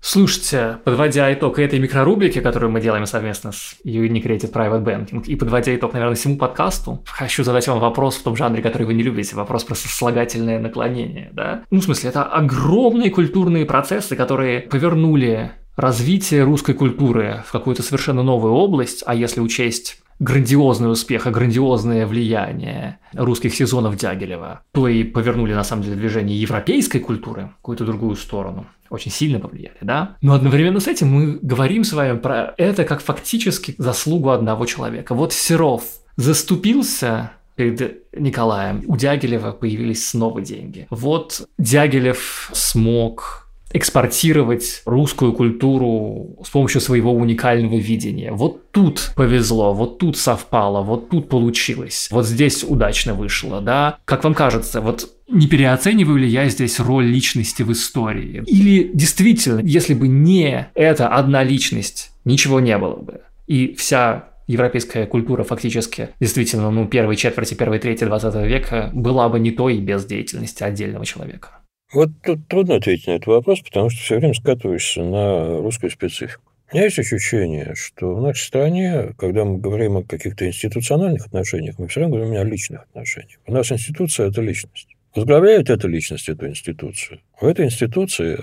Слушайте, подводя итог этой микрорубрики, которую мы делаем совместно с Unicredit Private Banking, и подводя итог, наверное, всему подкасту, хочу задать вам вопрос в том жанре, который вы не любите, вопрос про сослагательное наклонение, да? Ну, в смысле, это огромные культурные процессы, которые повернули развитие русской культуры в какую-то совершенно новую область, а если учесть грандиозный успех и грандиозное влияние русских сезонов Дягилева, то и повернули, на самом деле, движение европейской культуры в какую-то другую сторону. Очень сильно повлияли, да? Но одновременно с этим мы говорим с вами про это как фактически заслугу одного человека. Вот Серов заступился перед Николаем. У Дягилева появились снова деньги. Вот Дягилев смог экспортировать русскую культуру с помощью своего уникального видения. Вот тут повезло, вот тут совпало, вот тут получилось, вот здесь удачно вышло, да? Как вам кажется, вот не переоцениваю ли я здесь роль личности в истории? Или действительно, если бы не эта одна личность, ничего не было бы? И вся европейская культура фактически действительно, ну, первой четверти, первой трети 20 века была бы не той без деятельности отдельного человека. Вот тут трудно ответить на этот вопрос, потому что все время скатываешься на русскую специфику. У меня есть ощущение, что в нашей стране, когда мы говорим о каких-то институциональных отношениях, мы все равно говорим о личных отношениях. У нас институция – это личность. Возглавляет эта личность эту институцию. У этой институции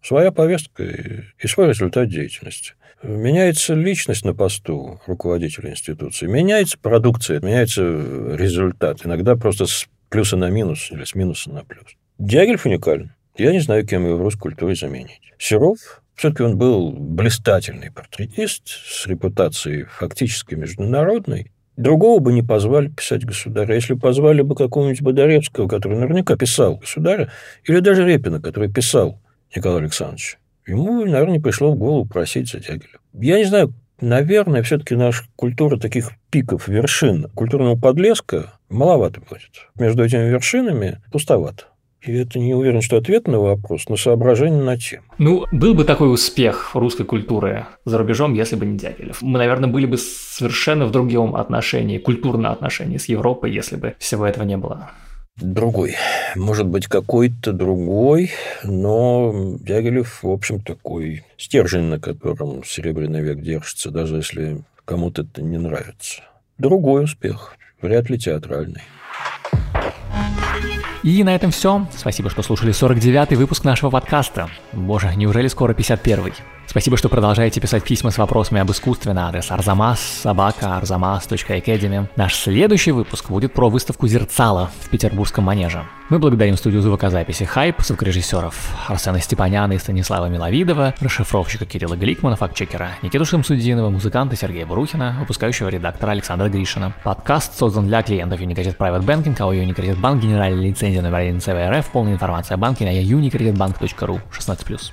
своя повестка и свой результат деятельности. Меняется личность на посту руководителя институции, меняется продукция, меняется результат. Иногда просто с плюса на минус или с минуса на плюс. Дягилев уникален. Я не знаю, кем его в русской культуре заменить. Серов, все-таки он был блистательный портретист с репутацией фактически международной. Другого бы не позвали писать государя. Если позвали бы какого-нибудь Бодаревского, который наверняка писал государя, или даже Репина, который писал Николай Александрович, ему, наверное, не пришло в голову просить за Дягилева. Я не знаю, наверное, все-таки наша культура таких пиков, вершин, культурного подлеска маловато будет. Между этими вершинами пустовато. И это не уверен, что ответ на вопрос, но соображение на тему. Ну, был бы такой успех русской культуры за рубежом, если бы не Дягилев. Мы, наверное, были бы совершенно в другом отношении, культурном отношении с Европой, если бы всего этого не было. Другой. Может быть, какой-то другой, но Дягилев, в общем, такой стержень, на котором Серебряный век держится, даже если кому-то это не нравится. Другой успех, вряд ли театральный. И на этом все. Спасибо, что слушали 49-й выпуск нашего подкаста. Боже, неужели скоро 51-й? Спасибо, что продолжаете писать письма с вопросами об искусстве на адрес arzamas.academy. Наш следующий выпуск будет про выставку «Зерцало» в Петербургском манеже. Мы благодарим студию звукозаписи «Хайп», звукорежиссеров Арсена Степаняна и Станислава Миловидова, расшифровщика Кирилла Гликмана, фактчекера Никиту Шамсудинова, музыканта Сергея Бурухина, выпускающего редактора Александра Гришина. Подкаст создан для клиентов Unicredit Private Banking, АО Unicredit Bank, генеральная лицензия номер 1 ЦВРФ, полная информация о банке на unicreditbank.ru 16+.